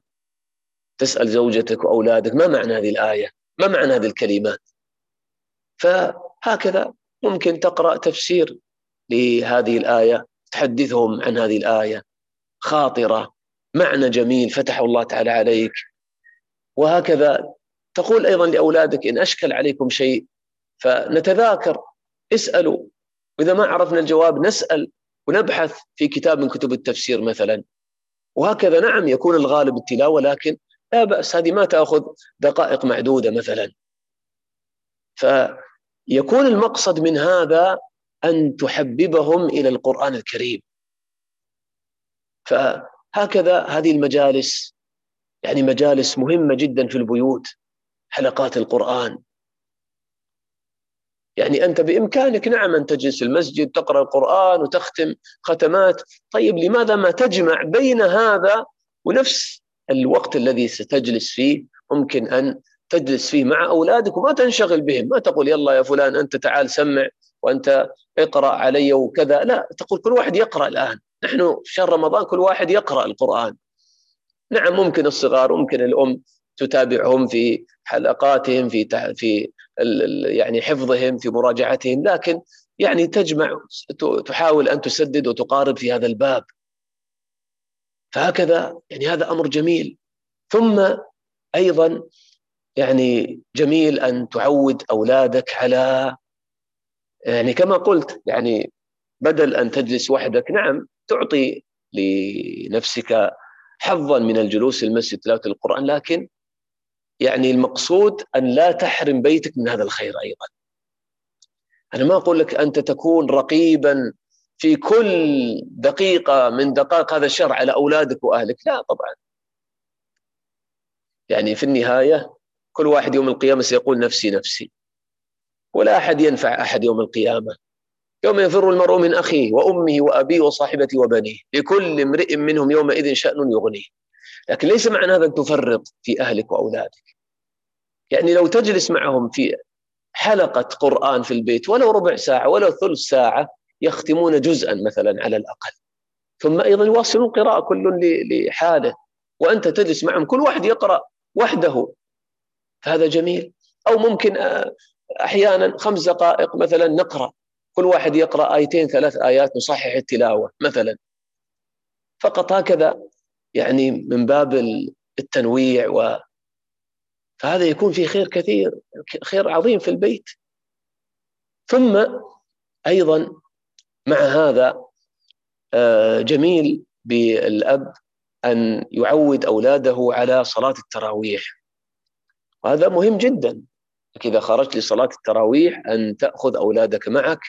تسأل زوجتك وأولادك ما معنى هذه الآية؟ ما معنى هذه الكلمات؟ فهكذا ممكن تقرأ تفسير لهذه الآية تحدثهم عن هذه الآية. خاطرة معنى جميل فتحه الله تعالى عليك. وهكذا. تقول أيضا لأولادك إن أشكل عليكم شيء فنتذاكر. اسألوا. وإذا ما عرفنا الجواب نسأل ونبحث في كتاب من كتب التفسير مثلا. وهكذا نعم يكون الغالب التلاوة لكن لا بأس هذه ما تأخذ دقائق معدودة مثلا. فيكون المقصد من هذا أن تحببهم إلى القرآن الكريم. فهكذا هذه المجالس يعني مجالس مهمة جدا في البيوت حلقات القرآن. يعني أنت بإمكانك نعم أن تجلس المسجد تقرأ القرآن وتختم ختمات. طيب لماذا ما تجمع بين هذا ونفس الوقت الذي ستجلس فيه؟ ممكن أن تجلس فيه مع أولادك وما تنشغل بهم. ما تقول يلا يا فلان أنت تعال سمع وأنت اقرأ علي وكذا. لا تقول كل واحد يقرأ الآن. نحن في شهر رمضان كل واحد يقرأ القرآن. نعم ممكن الصغار ممكن الأم تتابعهم في حلقاتهم في في يعني حفظهم في مراجعتهم لكن يعني تجمع تحاول أن تسدد وتقارب في هذا الباب. فهكذا يعني هذا أمر جميل. ثم أيضا يعني جميل أن تعود أولادك على يعني كما قلت يعني بدل أن تجلس وحدك نعم تعطي لنفسك حظا من الجلوس المسجد تلاوة القرآن لكن يعني المقصود أن لا تحرم بيتك من هذا الخير أيضا. أنا ما أقول لك أنت تكون رقيبا في كل دقيقة من دقائق هذا الشهر على أولادك وأهلك، لا طبعا. يعني في النهاية كل واحد يوم القيامة سيقول نفسي نفسي. ولا أحد ينفع أحد يوم القيامة. يوم يفر المرء من أخيه وأمه وأبيه وصاحبته وبنيه، لكل امرئ منهم يومئذ شأن يغنيه. لكن ليس معنى هذا أن تفرط في أهلك وأولادك. يعني لو تجلس معهم في حلقة قرآن في البيت ولو ربع ساعة ولو ثلث ساعة يختمون جزءا مثلا على الأقل. ثم أيضا يواصلون قراءة كل لحاله وأنت تجلس معهم كل واحد يقرأ وحده فهذا جميل أو ممكن أحيانا خمس دقائق مثلا نقرأ كل واحد يقرأ آيتين ثلاث آيات نصحح التلاوة مثلا. فقط هكذا يعني من باب التنويع و فهذا يكون في خير كثير خير عظيم في البيت. ثم أيضا مع هذا آه، جميل بالأب أن يعود أولاده على صلاة التراويح. وهذا مهم جدا. إذا خرجت لصلاة التراويح أن تأخذ أولادك معك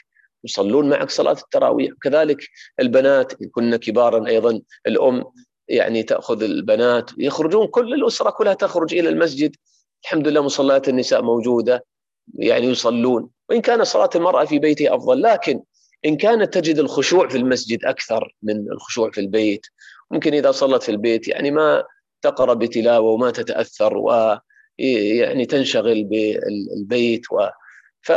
يصلون معك صلاة التراويح. كذلك البنات إن كن كبارا أيضا الأم يعني تأخذ البنات يخرجون كل الأسرة كلها تخرج إلى المسجد. الحمد لله مصليات النساء موجودة يعني يصلون. وإن كان صلاة المرأة في بيتها أفضل لكن إن كانت تجد الخشوع في المسجد أكثر من الخشوع في البيت. ممكن إذا صلت في البيت يعني ما تقرأ بتلاوة وما تتأثر و يعني تنشغل بالبيت و ف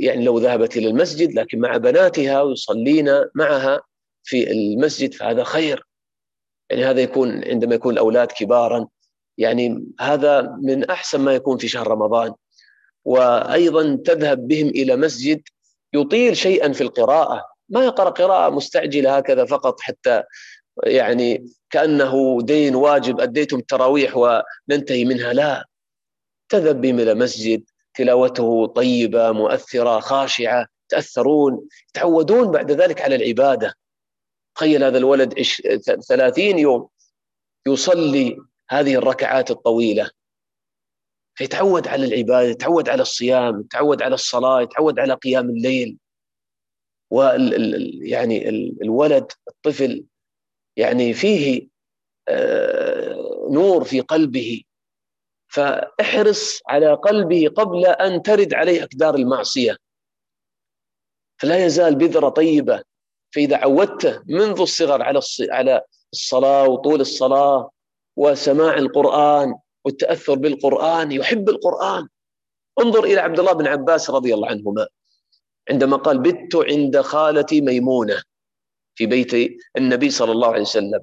يعني لو ذهبت إلى المسجد لكن مع بناتها ويصلين معها في المسجد فهذا خير. يعني هذا يكون عندما يكون الأولاد كبارا يعني هذا من أحسن ما يكون في شهر رمضان. وأيضا تذهب بهم إلى مسجد يطيل شيئا في القراءة. ما يقرأ قراءة مستعجلة هكذا فقط حتى يعني كأنه دين واجب أديتم التراويح وننتهي منها. لا. تذهب بهم إلى مسجد تلاوته طيبة مؤثرة خاشعة تأثرون يتعودون بعد ذلك على العبادة. تخيل هذا الولد ثلاثين يوم يصلي هذه الركعات الطويلة. فيتعود على العبادة يتعود على الصيام يتعود على الصلاة يتعود على قيام الليل. وال يعني الولد الطفل يعني فيه آه، نور في قلبه. فاحرص على قلبه قبل أن ترد عليه أقدار المعصية. فلا يزال بذرة طيبة فإذا عودته منذ الصغر على على الصلاة وطول الصلاة وسماع القرآن والتأثر بالقرآن يحب القرآن. انظر إلى عبد الله بن عباس رضي الله عنهما عندما قال بت عند خالتي ميمونة في بيت النبي صلى الله عليه وسلم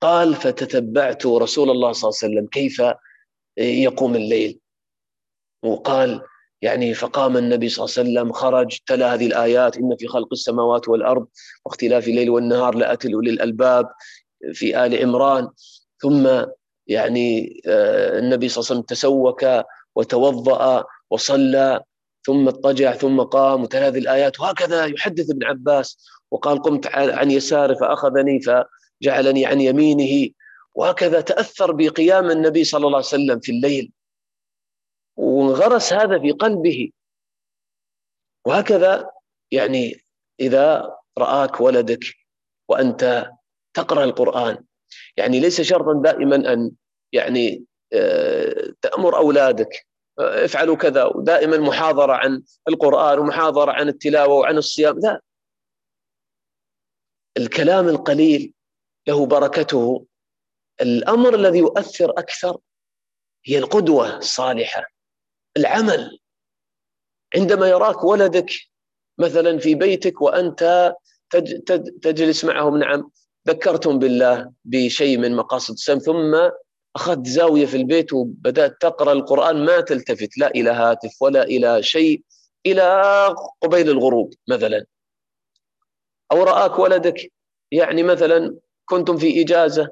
قال فتتبعت رسول الله صلى الله عليه وسلم كيف يقوم الليل. وقال يعني فقام النبي صلى الله عليه وسلم خرج تلا هذه الآيات إن في خلق السماوات والأرض واختلاف الليل والنهار لأتل أولي الألباب في آل عمران. ثم يعني آه، النبي صلى الله عليه وسلم تسوك وتوضأ وصلى ثم اضطجع ثم قام وتلا هذه الآيات. وهكذا يحدث ابن عباس وقال قمت عن يساره فأخذني فجعلني عن يمينه. وهكذا تأثر بقيام النبي صلى الله عليه وسلم في الليل. وانغرس هذا في قلبه. وهكذا يعني إذا رآك ولدك وأنت تقرأ القرآن يعني ليس شرطا دائما أن يعني آه، تأمر أولادك. آه، افعلوا كذا. ودائما محاضرة عن القرآن ومحاضرة عن التلاوة وعن الصيام. لا. الكلام القليل له بركته. الأمر الذي يؤثر أكثر هي القدوة الصالحة العمل. عندما يراك ولدك مثلا في بيتك وأنت تجلس معهم نعم ذكرتم بالله بشيء من مقاصد السلام ثم أخذت زاوية في البيت وبدأت تقرأ القرآن ما تلتفت لا إلى هاتف ولا إلى شيء إلى قبيل الغروب مثلا. أو رآك ولدك يعني مثلا كنتم في إجازة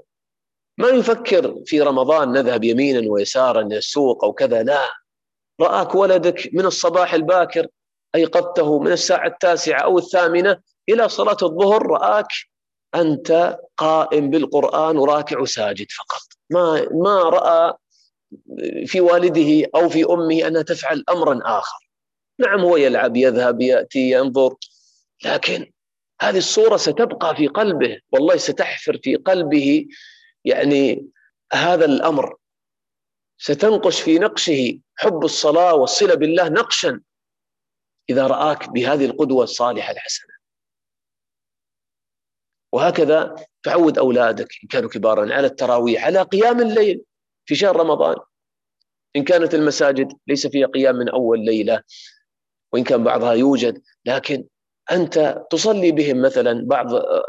ما يفكر في رمضان نذهب يمينا ويسارا إلى السوق أو كذا لا. رآك ولدك من الصباح الباكر أيقظته من الساعة التاسعة أو الثامنة إلى صلاة الظهر رآك أنت قائم بالقرآن وراكع ساجد فقط. ما ما رأى في والده أو في أمه أنها تفعل أمرا آخر. نعم هو يلعب يذهب يأتي ينظر لكن هذه الصورة ستبقى في قلبه والله ستحفر في قلبه يعني هذا الأمر ستنقش في نقشه حب الصلاة والصلة بالله نقشا إذا رآك بهذه القدوة الصالحة الحسنة. وهكذا تعود أولادك إن كانوا كبارا على التراويح على قيام الليل في شهر رمضان. إن كانت المساجد ليس فيها قيام من أول ليلة وإن كان بعضها يوجد لكن أنت تصلي بهم مثلا بعض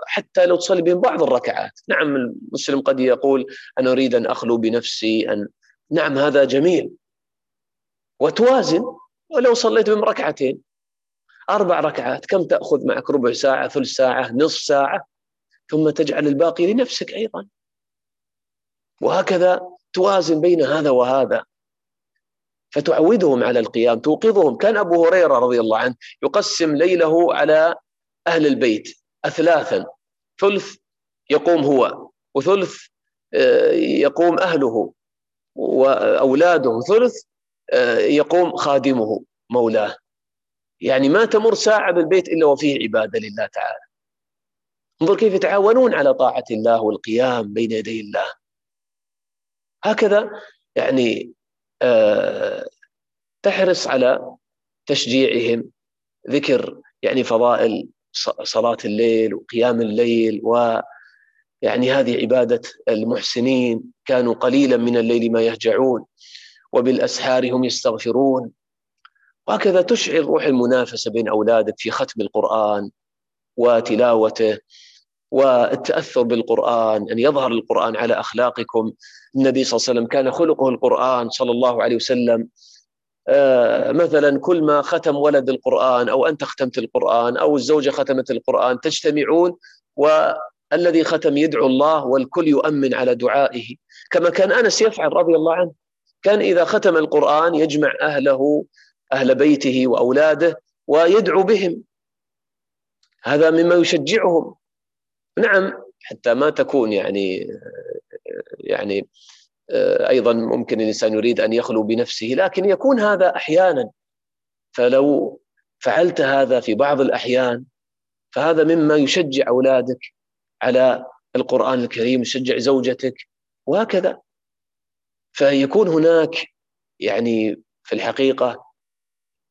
حتى لو تصلي بهم بعض الركعات. نعم المسلم قد يقول أنا أريد أن أخلو بنفسي أن نعم هذا جميل. وتوازن ولو صليت بهم ركعتين. أربع ركعات كم تأخذ معك؟ ربع ساعة ثلث ساعة نصف ساعة. ثم تجعل الباقي لنفسك أيضا. وهكذا توازن بين هذا وهذا. فتعودهم على القيام. توقظهم. كان أبو هريرة رضي الله عنه يقسم ليله على أهل البيت أثلاثا. ثلث يقوم هو وثلث آه، يقوم أهله وأولاده. ثلث آه، يقوم خادمه مولاه. يعني ما تمر ساعة بالبيت إلا وفيه عبادة لله تعالى. انظر كيف يتعاونون على طاعة الله والقيام بين يدي الله. هكذا يعني تحرص على تشجيعهم ذكر يعني فضائل صلاة الليل وقيام الليل و يعني هذه عبادة المحسنين كانوا قليلا من الليل ما يهجعون وبالأسحار هم يستغفرون. وهكذا تشعل روح المنافسة بين أولادك في ختم القرآن وتلاوته. والتأثر بالقرآن أن يظهر القرآن على أخلاقكم. النبي صلى الله عليه وسلم كان خلقه القرآن صلى الله عليه وسلم. آه مثلا كل ما ختم ولد القرآن أو أنت ختمت القرآن أو الزوجة ختمت القرآن تجتمعون والذي ختم يدعو الله والكل يؤمن على دعائه. كما كان أنس يفعل رضي الله عنه. كان إذا ختم القرآن يجمع أهله أهل بيته وأولاده ويدعو بهم. هذا مما يشجعهم. نعم حتى ما تكون يعني يعني أيضا ممكن الإنسان يريد أن يخلو بنفسه لكن يكون هذا أحيانا. فلو فعلت هذا في بعض الأحيان فهذا مما يشجع أولادك على القرآن الكريم يشجع زوجتك وهكذا. فيكون هناك يعني في الحقيقة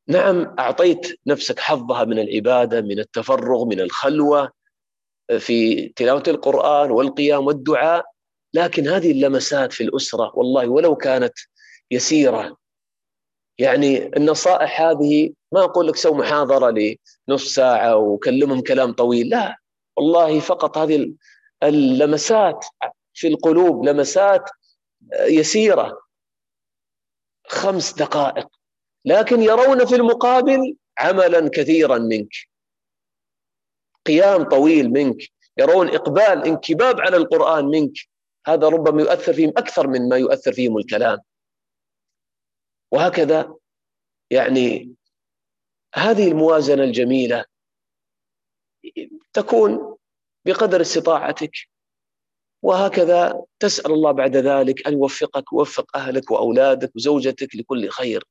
نعم أعطيت نفسك حظها من العبادة من التفرغ من الخلوة في تلاوة القرآن والقيام والدعاء لكن هذه اللمسات في الأسرة والله ولو كانت يسيرة. يعني النصائح هذه ما أقول لك سوي محاضرة لنصف ساعة وكلمهم كلام طويل لا. والله فقط هذه اللمسات في القلوب لمسات يسيرة. خمس دقائق. لكن يرون في المقابل عملا كثيرا منك. قيام طويل منك يرون إقبال انكباب على القرآن منك. هذا ربما يؤثر فيهم أكثر من ما يؤثر فيهم الكلام. وهكذا يعني هذه الموازنة الجميلة تكون بقدر استطاعتك. وهكذا تسأل الله بعد ذلك أن يوفقك ويوفق أهلك وأولادك وزوجتك لكل خير.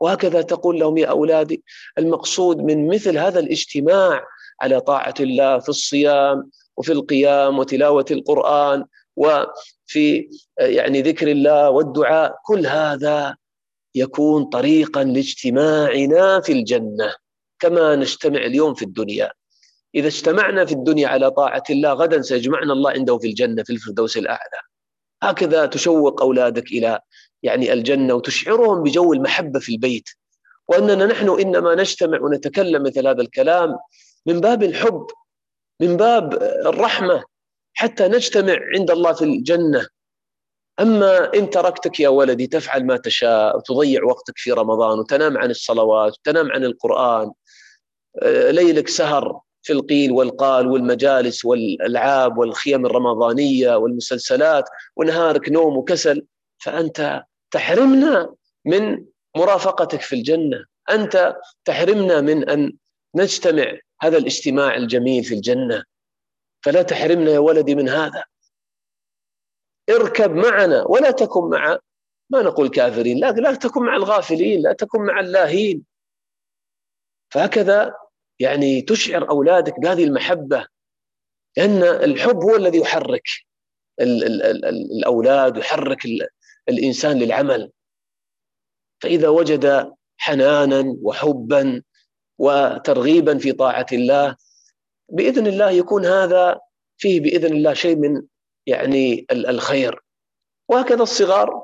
وهكذا تقول لهم يا أولادي المقصود من مثل هذا الاجتماع على طاعة الله في الصيام وفي القيام وتلاوة القرآن وفي يعني ذكر الله والدعاء. كل هذا يكون طريقا لاجتماعنا في الجنة كما نجتمع اليوم في الدنيا. إذا اجتمعنا في الدنيا على طاعة الله غدا سيجمعنا الله عنده في الجنة في الفردوس الأعلى. هكذا تشوق أولادك إلى يعني الجنة وتشعرهم بجو المحبة في البيت. وأننا نحن إنما نجتمع ونتكلم مثل هذا الكلام من باب الحب من باب الرحمة حتى نجتمع عند الله في الجنة. أما إن تركتك يا ولدي تفعل ما تشاء وتضيع وقتك في رمضان وتنام عن الصلوات وتنام عن القرآن آه، ليلك سهر في القيل والقال والمجالس والألعاب والخيم الرمضانية والمسلسلات ونهارك نوم وكسل فأنت تحرمنا من مرافقتك في الجنة. أنت تحرمنا من أن نجتمع هذا الاجتماع الجميل في الجنة. فلا تحرمنا يا ولدي من هذا. اركب معنا ولا تكن مع ما نقول كافرين لا لا تكن مع الغافلين لا تكن مع اللاهين. فهكذا يعني تشعر أولادك بهذه المحبة لأن الحب هو الذي يحرك ال ال ال الأولاد يحرك الإنسان للعمل. فإذا وجد حنانا وحبا وترغيبا في طاعة الله. بإذن الله يكون هذا فيه بإذن الله شيء من يعني الخير. وهكذا الصغار.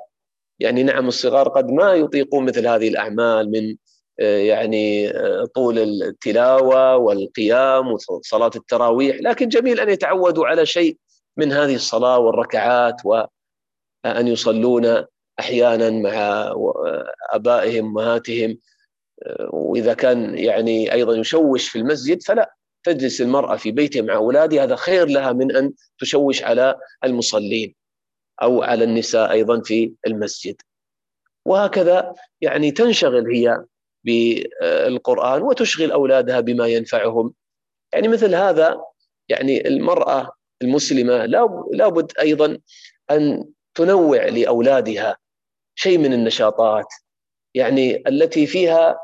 يعني نعم الصغار قد ما يطيقون مثل هذه الأعمال من آه، يعني آه، طول التلاوة والقيام وصلاة التراويح. لكن جميل أن يتعودوا على شيء من هذه الصلاة والركعات وان يصلون أحيانا مع آبائهم أمهاتهم. آه، وإذا كان يعني أيضا يشوش في المسجد فلا تجلس المرأة في بيتها مع أولادها هذا خير لها من أن تشوش على المصلين أو على النساء أيضا في المسجد. وهكذا يعني تنشغل هي بالقرآن وتشغل أولادها بما ينفعهم. يعني مثل هذا يعني المرأة المسلمة لابد أيضا أن تنوع لأولادها شيء من النشاطات يعني التي فيها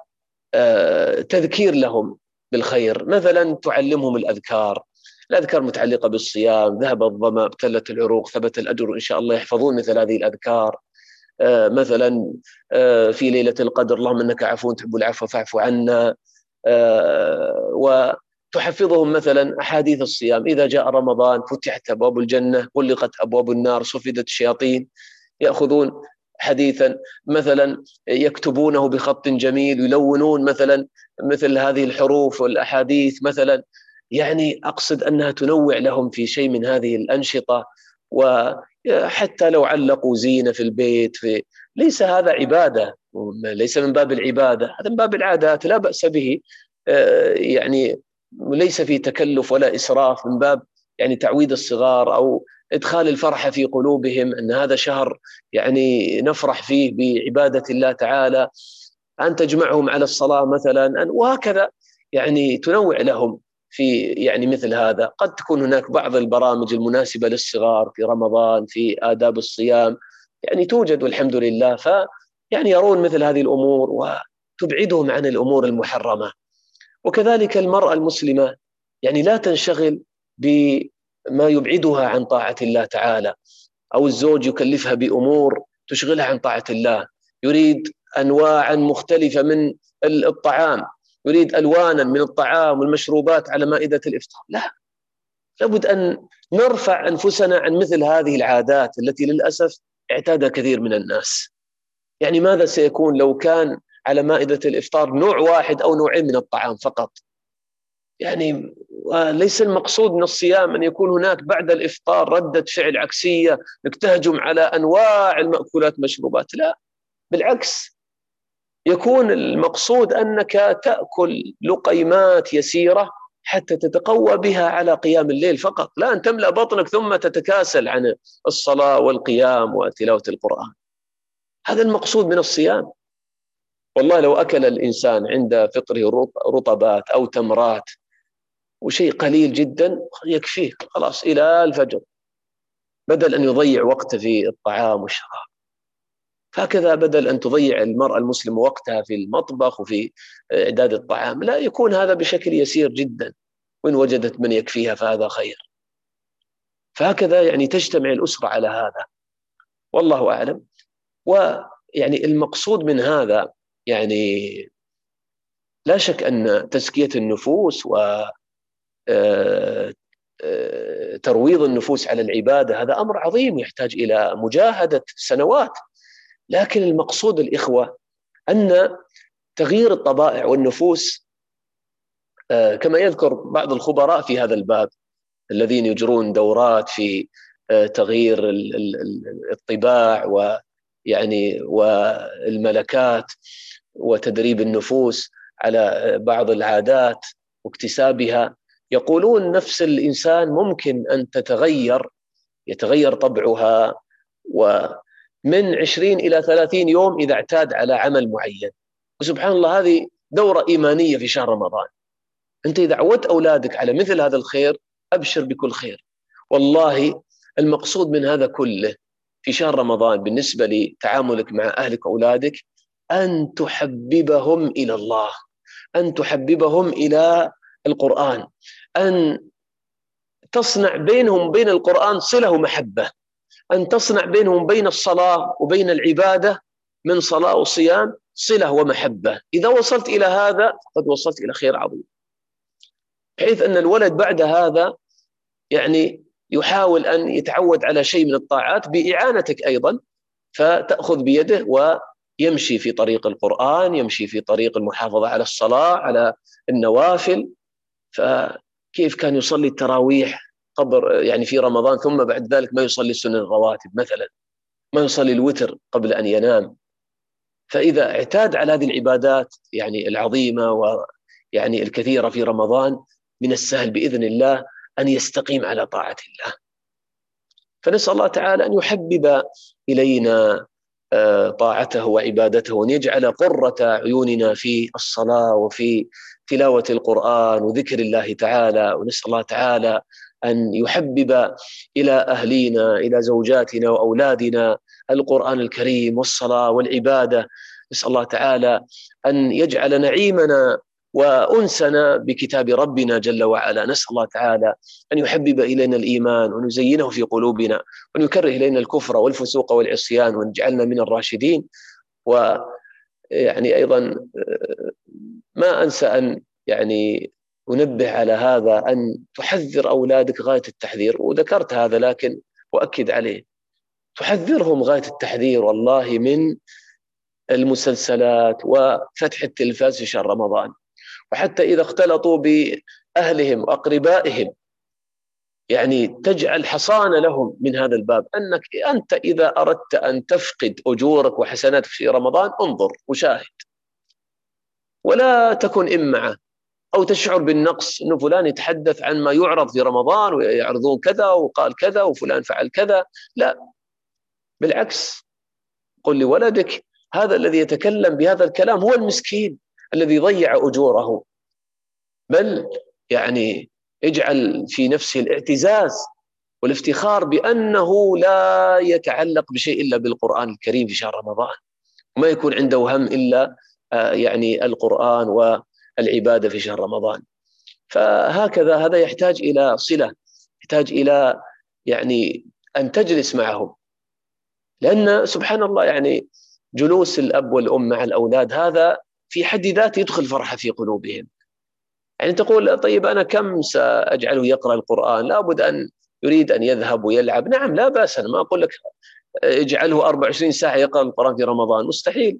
تذكير لهم بالخير. مثلا تعلمهم الأذكار. الأذكار متعلقة بالصيام ذهب الظمأ ابتلت العروق ثبت الأجر إن شاء الله يحفظون مثل هذه الأذكار. آه مثلا آه في ليلة القدر اللهم إنك عفو تحب العفو فاعف عنا. آه وتحفظهم مثلا أحاديث الصيام. إذا جاء رمضان فتحت أبواب الجنة غلقت أبواب النار صفدت الشياطين يأخذون حديثا مثلا يكتبونه بخط جميل يلونون مثلا مثل هذه الحروف والأحاديث مثلا. يعني أقصد أنها تنوع لهم في شيء من هذه الأنشطة. وحتى لو علقوا زينة في البيت في ليس هذا عبادة ليس من باب العبادة هذا من باب العادات لا بأس به. يعني ليس في تكلف ولا إسراف من باب يعني تعويد الصغار أو إدخال الفرح في قلوبهم إن هذا شهر يعني نفرح فيه بعبادة الله تعالى أن تجمعهم على الصلاة مثلا وهكذا يعني تنوع لهم في يعني مثل هذا. قد تكون هناك بعض البرامج المناسبة للصغار في رمضان في آداب الصيام يعني توجد والحمد لله ف يعني يرون مثل هذه الأمور وتبعدهم عن الأمور المحرمة. وكذلك المرأة المسلمة يعني لا تنشغل بما يبعدها عن طاعة الله تعالى أو الزوج يكلفها بأمور تشغلها عن طاعة الله. يريد انواعا مختلفة من الطعام يريد ألوانا من الطعام والمشروبات على مائدة الإفطار. لا لابد أن نرفع أنفسنا عن مثل هذه العادات التي للأسف اعتادها كثير من الناس. يعني ماذا سيكون لو كان على مائدة الإفطار نوع واحد أو نوعين من الطعام فقط؟ يعني ليس المقصود من الصيام أن يكون هناك بعد الإفطار ردة فعل عكسية انك تهجم على أنواع المأكولات والمشروبات لا بالعكس يكون المقصود أنك تأكل لقيمات يسيرة حتى تتقوى بها على قيام الليل فقط. لا أن تملأ بطنك ثم تتكاسل عن الصلاة والقيام وتلاوة القرآن. هذا المقصود من الصيام. والله لو أكل الإنسان عند فطره رطبات أو تمرات وشيء قليل جدا يكفيه. خلاص إلى الفجر. بدل أن يضيع وقته في الطعام والشراب. فهكذا بدل أن تضيع المرأة المسلمة وقتها في المطبخ وفي إعداد الطعام لا يكون هذا بشكل يسير جدا. وإن وجدت من يكفيها فهذا خير. فهكذا يعني تجتمع الأسرة على هذا. والله أعلم. ويعني المقصود من هذا يعني لا شك أن تزكية النفوس و ترويض النفوس على العبادة هذا أمر عظيم يحتاج إلى مجاهدة سنوات. لكن المقصود الإخوة أن تغيير الطبائع والنفوس آه، كما يذكر بعض الخبراء في هذا الباب الذين يجرون دورات في تغيير الطباع ويعني والملكات وتدريب النفوس على بعض العادات واكتسابها. يقولون نفس الإنسان ممكن أن تتغير يتغير طبعها ومن 20 إلى 30 يوم إذا اعتاد على عمل معين. وسبحان الله هذه دورة إيمانية في شهر رمضان. أنت إذا عودت أولادك على مثل هذا الخير أبشر بكل خير. والله المقصود من هذا كله في شهر رمضان بالنسبة لتعاملك مع أهلك وأولادك أن تحببهم إلى الله أن تحببهم إلى القرآن. أن تصنع بينهم وبين القرآن صلة ومحبة أن تصنع بينهم بين الصلاة وبين العبادة من صلاة وصيام صلة ومحبة. إذا وصلت إلى هذا قد وصلت إلى خير عظيم. بحيث أن الولد بعد هذا يعني يحاول أن يتعود على شيء من الطاعات بإعانتك أيضا فتأخذ بيده ويمشي في طريق القرآن، يمشي في طريق المحافظة على الصلاة، على النوافل فكيف كان يصلي التراويح قبل يعني في رمضان ثم بعد ذلك ما يصلي السنن الرواتب مثلا ما يصلي الوتر قبل أن ينام فإذا اعتاد على هذه العبادات يعني العظيمة ويعني الكثيرة في رمضان من السهل بإذن الله أن يستقيم على طاعة الله. فنسأل الله تعالى أن يحبب إلينا آه، طاعته وعبادته وأن يجعل قرة عيوننا في الصلاة وفي تلاوة القرآن وذكر الله تعالى ونسأل الله تعالى أن يحبب إلى أهلينا إلى زوجاتنا وأولادنا القرآن الكريم والصلاة والعبادة. نسأل الله تعالى أن يجعل نعيمنا وأنسنا بكتاب ربنا جل وعلا. نسأل الله تعالى أن يحبب إلينا الإيمان وان يزينه في قلوبنا وان يكره إلينا الكفر والفسوق والعصيان وان يجعلنا من الراشدين. و يعني أيضا ما أنسى أن يعني أنبه على هذا أن تحذر أولادك غاية التحذير وذكرت هذا لكن اؤكد عليه. تحذرهم غاية التحذير والله من المسلسلات وفتح التلفاز في شهر رمضان. وحتى إذا اختلطوا بأهلهم وأقربائهم يعني تجعل حصانة لهم من هذا الباب. أنك أنت إذا أردت أن تفقد أجورك وحسناتك في رمضان انظر وشاهد. ولا تكن إمعة. أو تشعر بالنقص أنه فلان يتحدث عن ما يعرض في رمضان ويعرضون كذا وقال كذا وفلان فعل كذا. لا بالعكس. قل لولدك هذا الذي يتكلم بهذا الكلام هو المسكين الذي ضيع أجوره. بل يعني اجعل في نفسه الاعتزاز والافتخار بأنه لا يتعلق بشيء إلا بالقرآن الكريم في شهر رمضان. وما يكون عنده هم آه، يعني القرآن والعبادة في شهر رمضان. فهكذا هذا يحتاج إلى صلة يحتاج إلى يعني أن تجلس معهم. لأن سبحان الله يعني جلوس الأب والأم مع الأولاد هذا في حد ذاته يدخل فرحة في قلوبهم. يعني تقول طيب أنا كم ساجعله يقرأ القرآن؟ لابد أن يريد أن يذهب ويلعب. نعم لا بأس أنا ما أقول لك اجعله 24 ساعة يقرأ القرآن في رمضان مستحيل.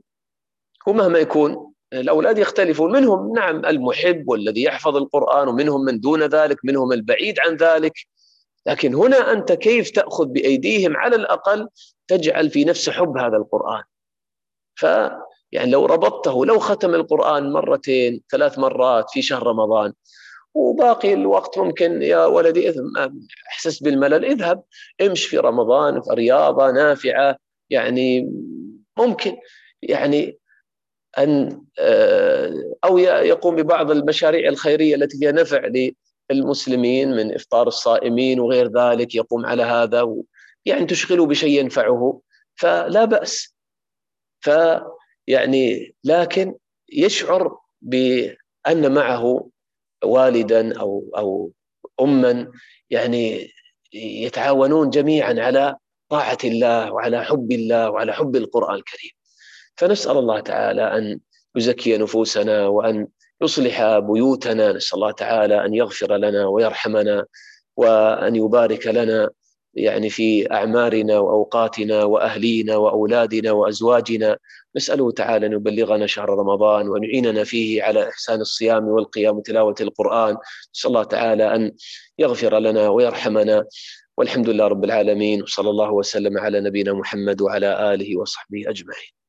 ومهما يكون الأولاد يختلفون منهم نعم المحب والذي يحفظ القرآن ومنهم من دون ذلك منهم البعيد عن ذلك. لكن هنا أنت كيف تأخذ بأيديهم؟ على الأقل تجعل في نفس حب هذا القرآن. ف يعني لو ربطته لو ختم القرآن مرتين ثلاث مرات في شهر رمضان وباقي الوقت ممكن يا ولدي أحسس بالملل اذهب امش في رمضان في رياضة نافعة يعني ممكن يعني أن آه، أو يقوم ببعض المشاريع الخيرية التي فيها نفع للمسلمين من إفطار الصائمين وغير ذلك يقوم على هذا يعني تشغله بشيء ينفعه. فلا بأس. ف يعني لكن يشعر بأن معه والدا أو أو أما يعني يتعاونون جميعا على طاعة الله وعلى حب الله وعلى حب القرآن الكريم. فنسأل الله تعالى أن يزكي نفوسنا وأن يصلح بيوتنا. نسأل الله تعالى أن يغفر لنا ويرحمنا وأن يبارك لنا يعني في أعمارنا وأوقاتنا وأهلينا وأولادنا وأزواجنا. نسأله تعالى أن يبلغنا شهر رمضان وأن يعيننا فيه على إحسان الصيام والقيام وتلاوة القرآن. نسأل الله تعالى أن يغفر لنا ويرحمنا. والحمد لله رب العالمين. وصلى الله وسلم على نبينا محمد وعلى آله وصحبه أجمعين.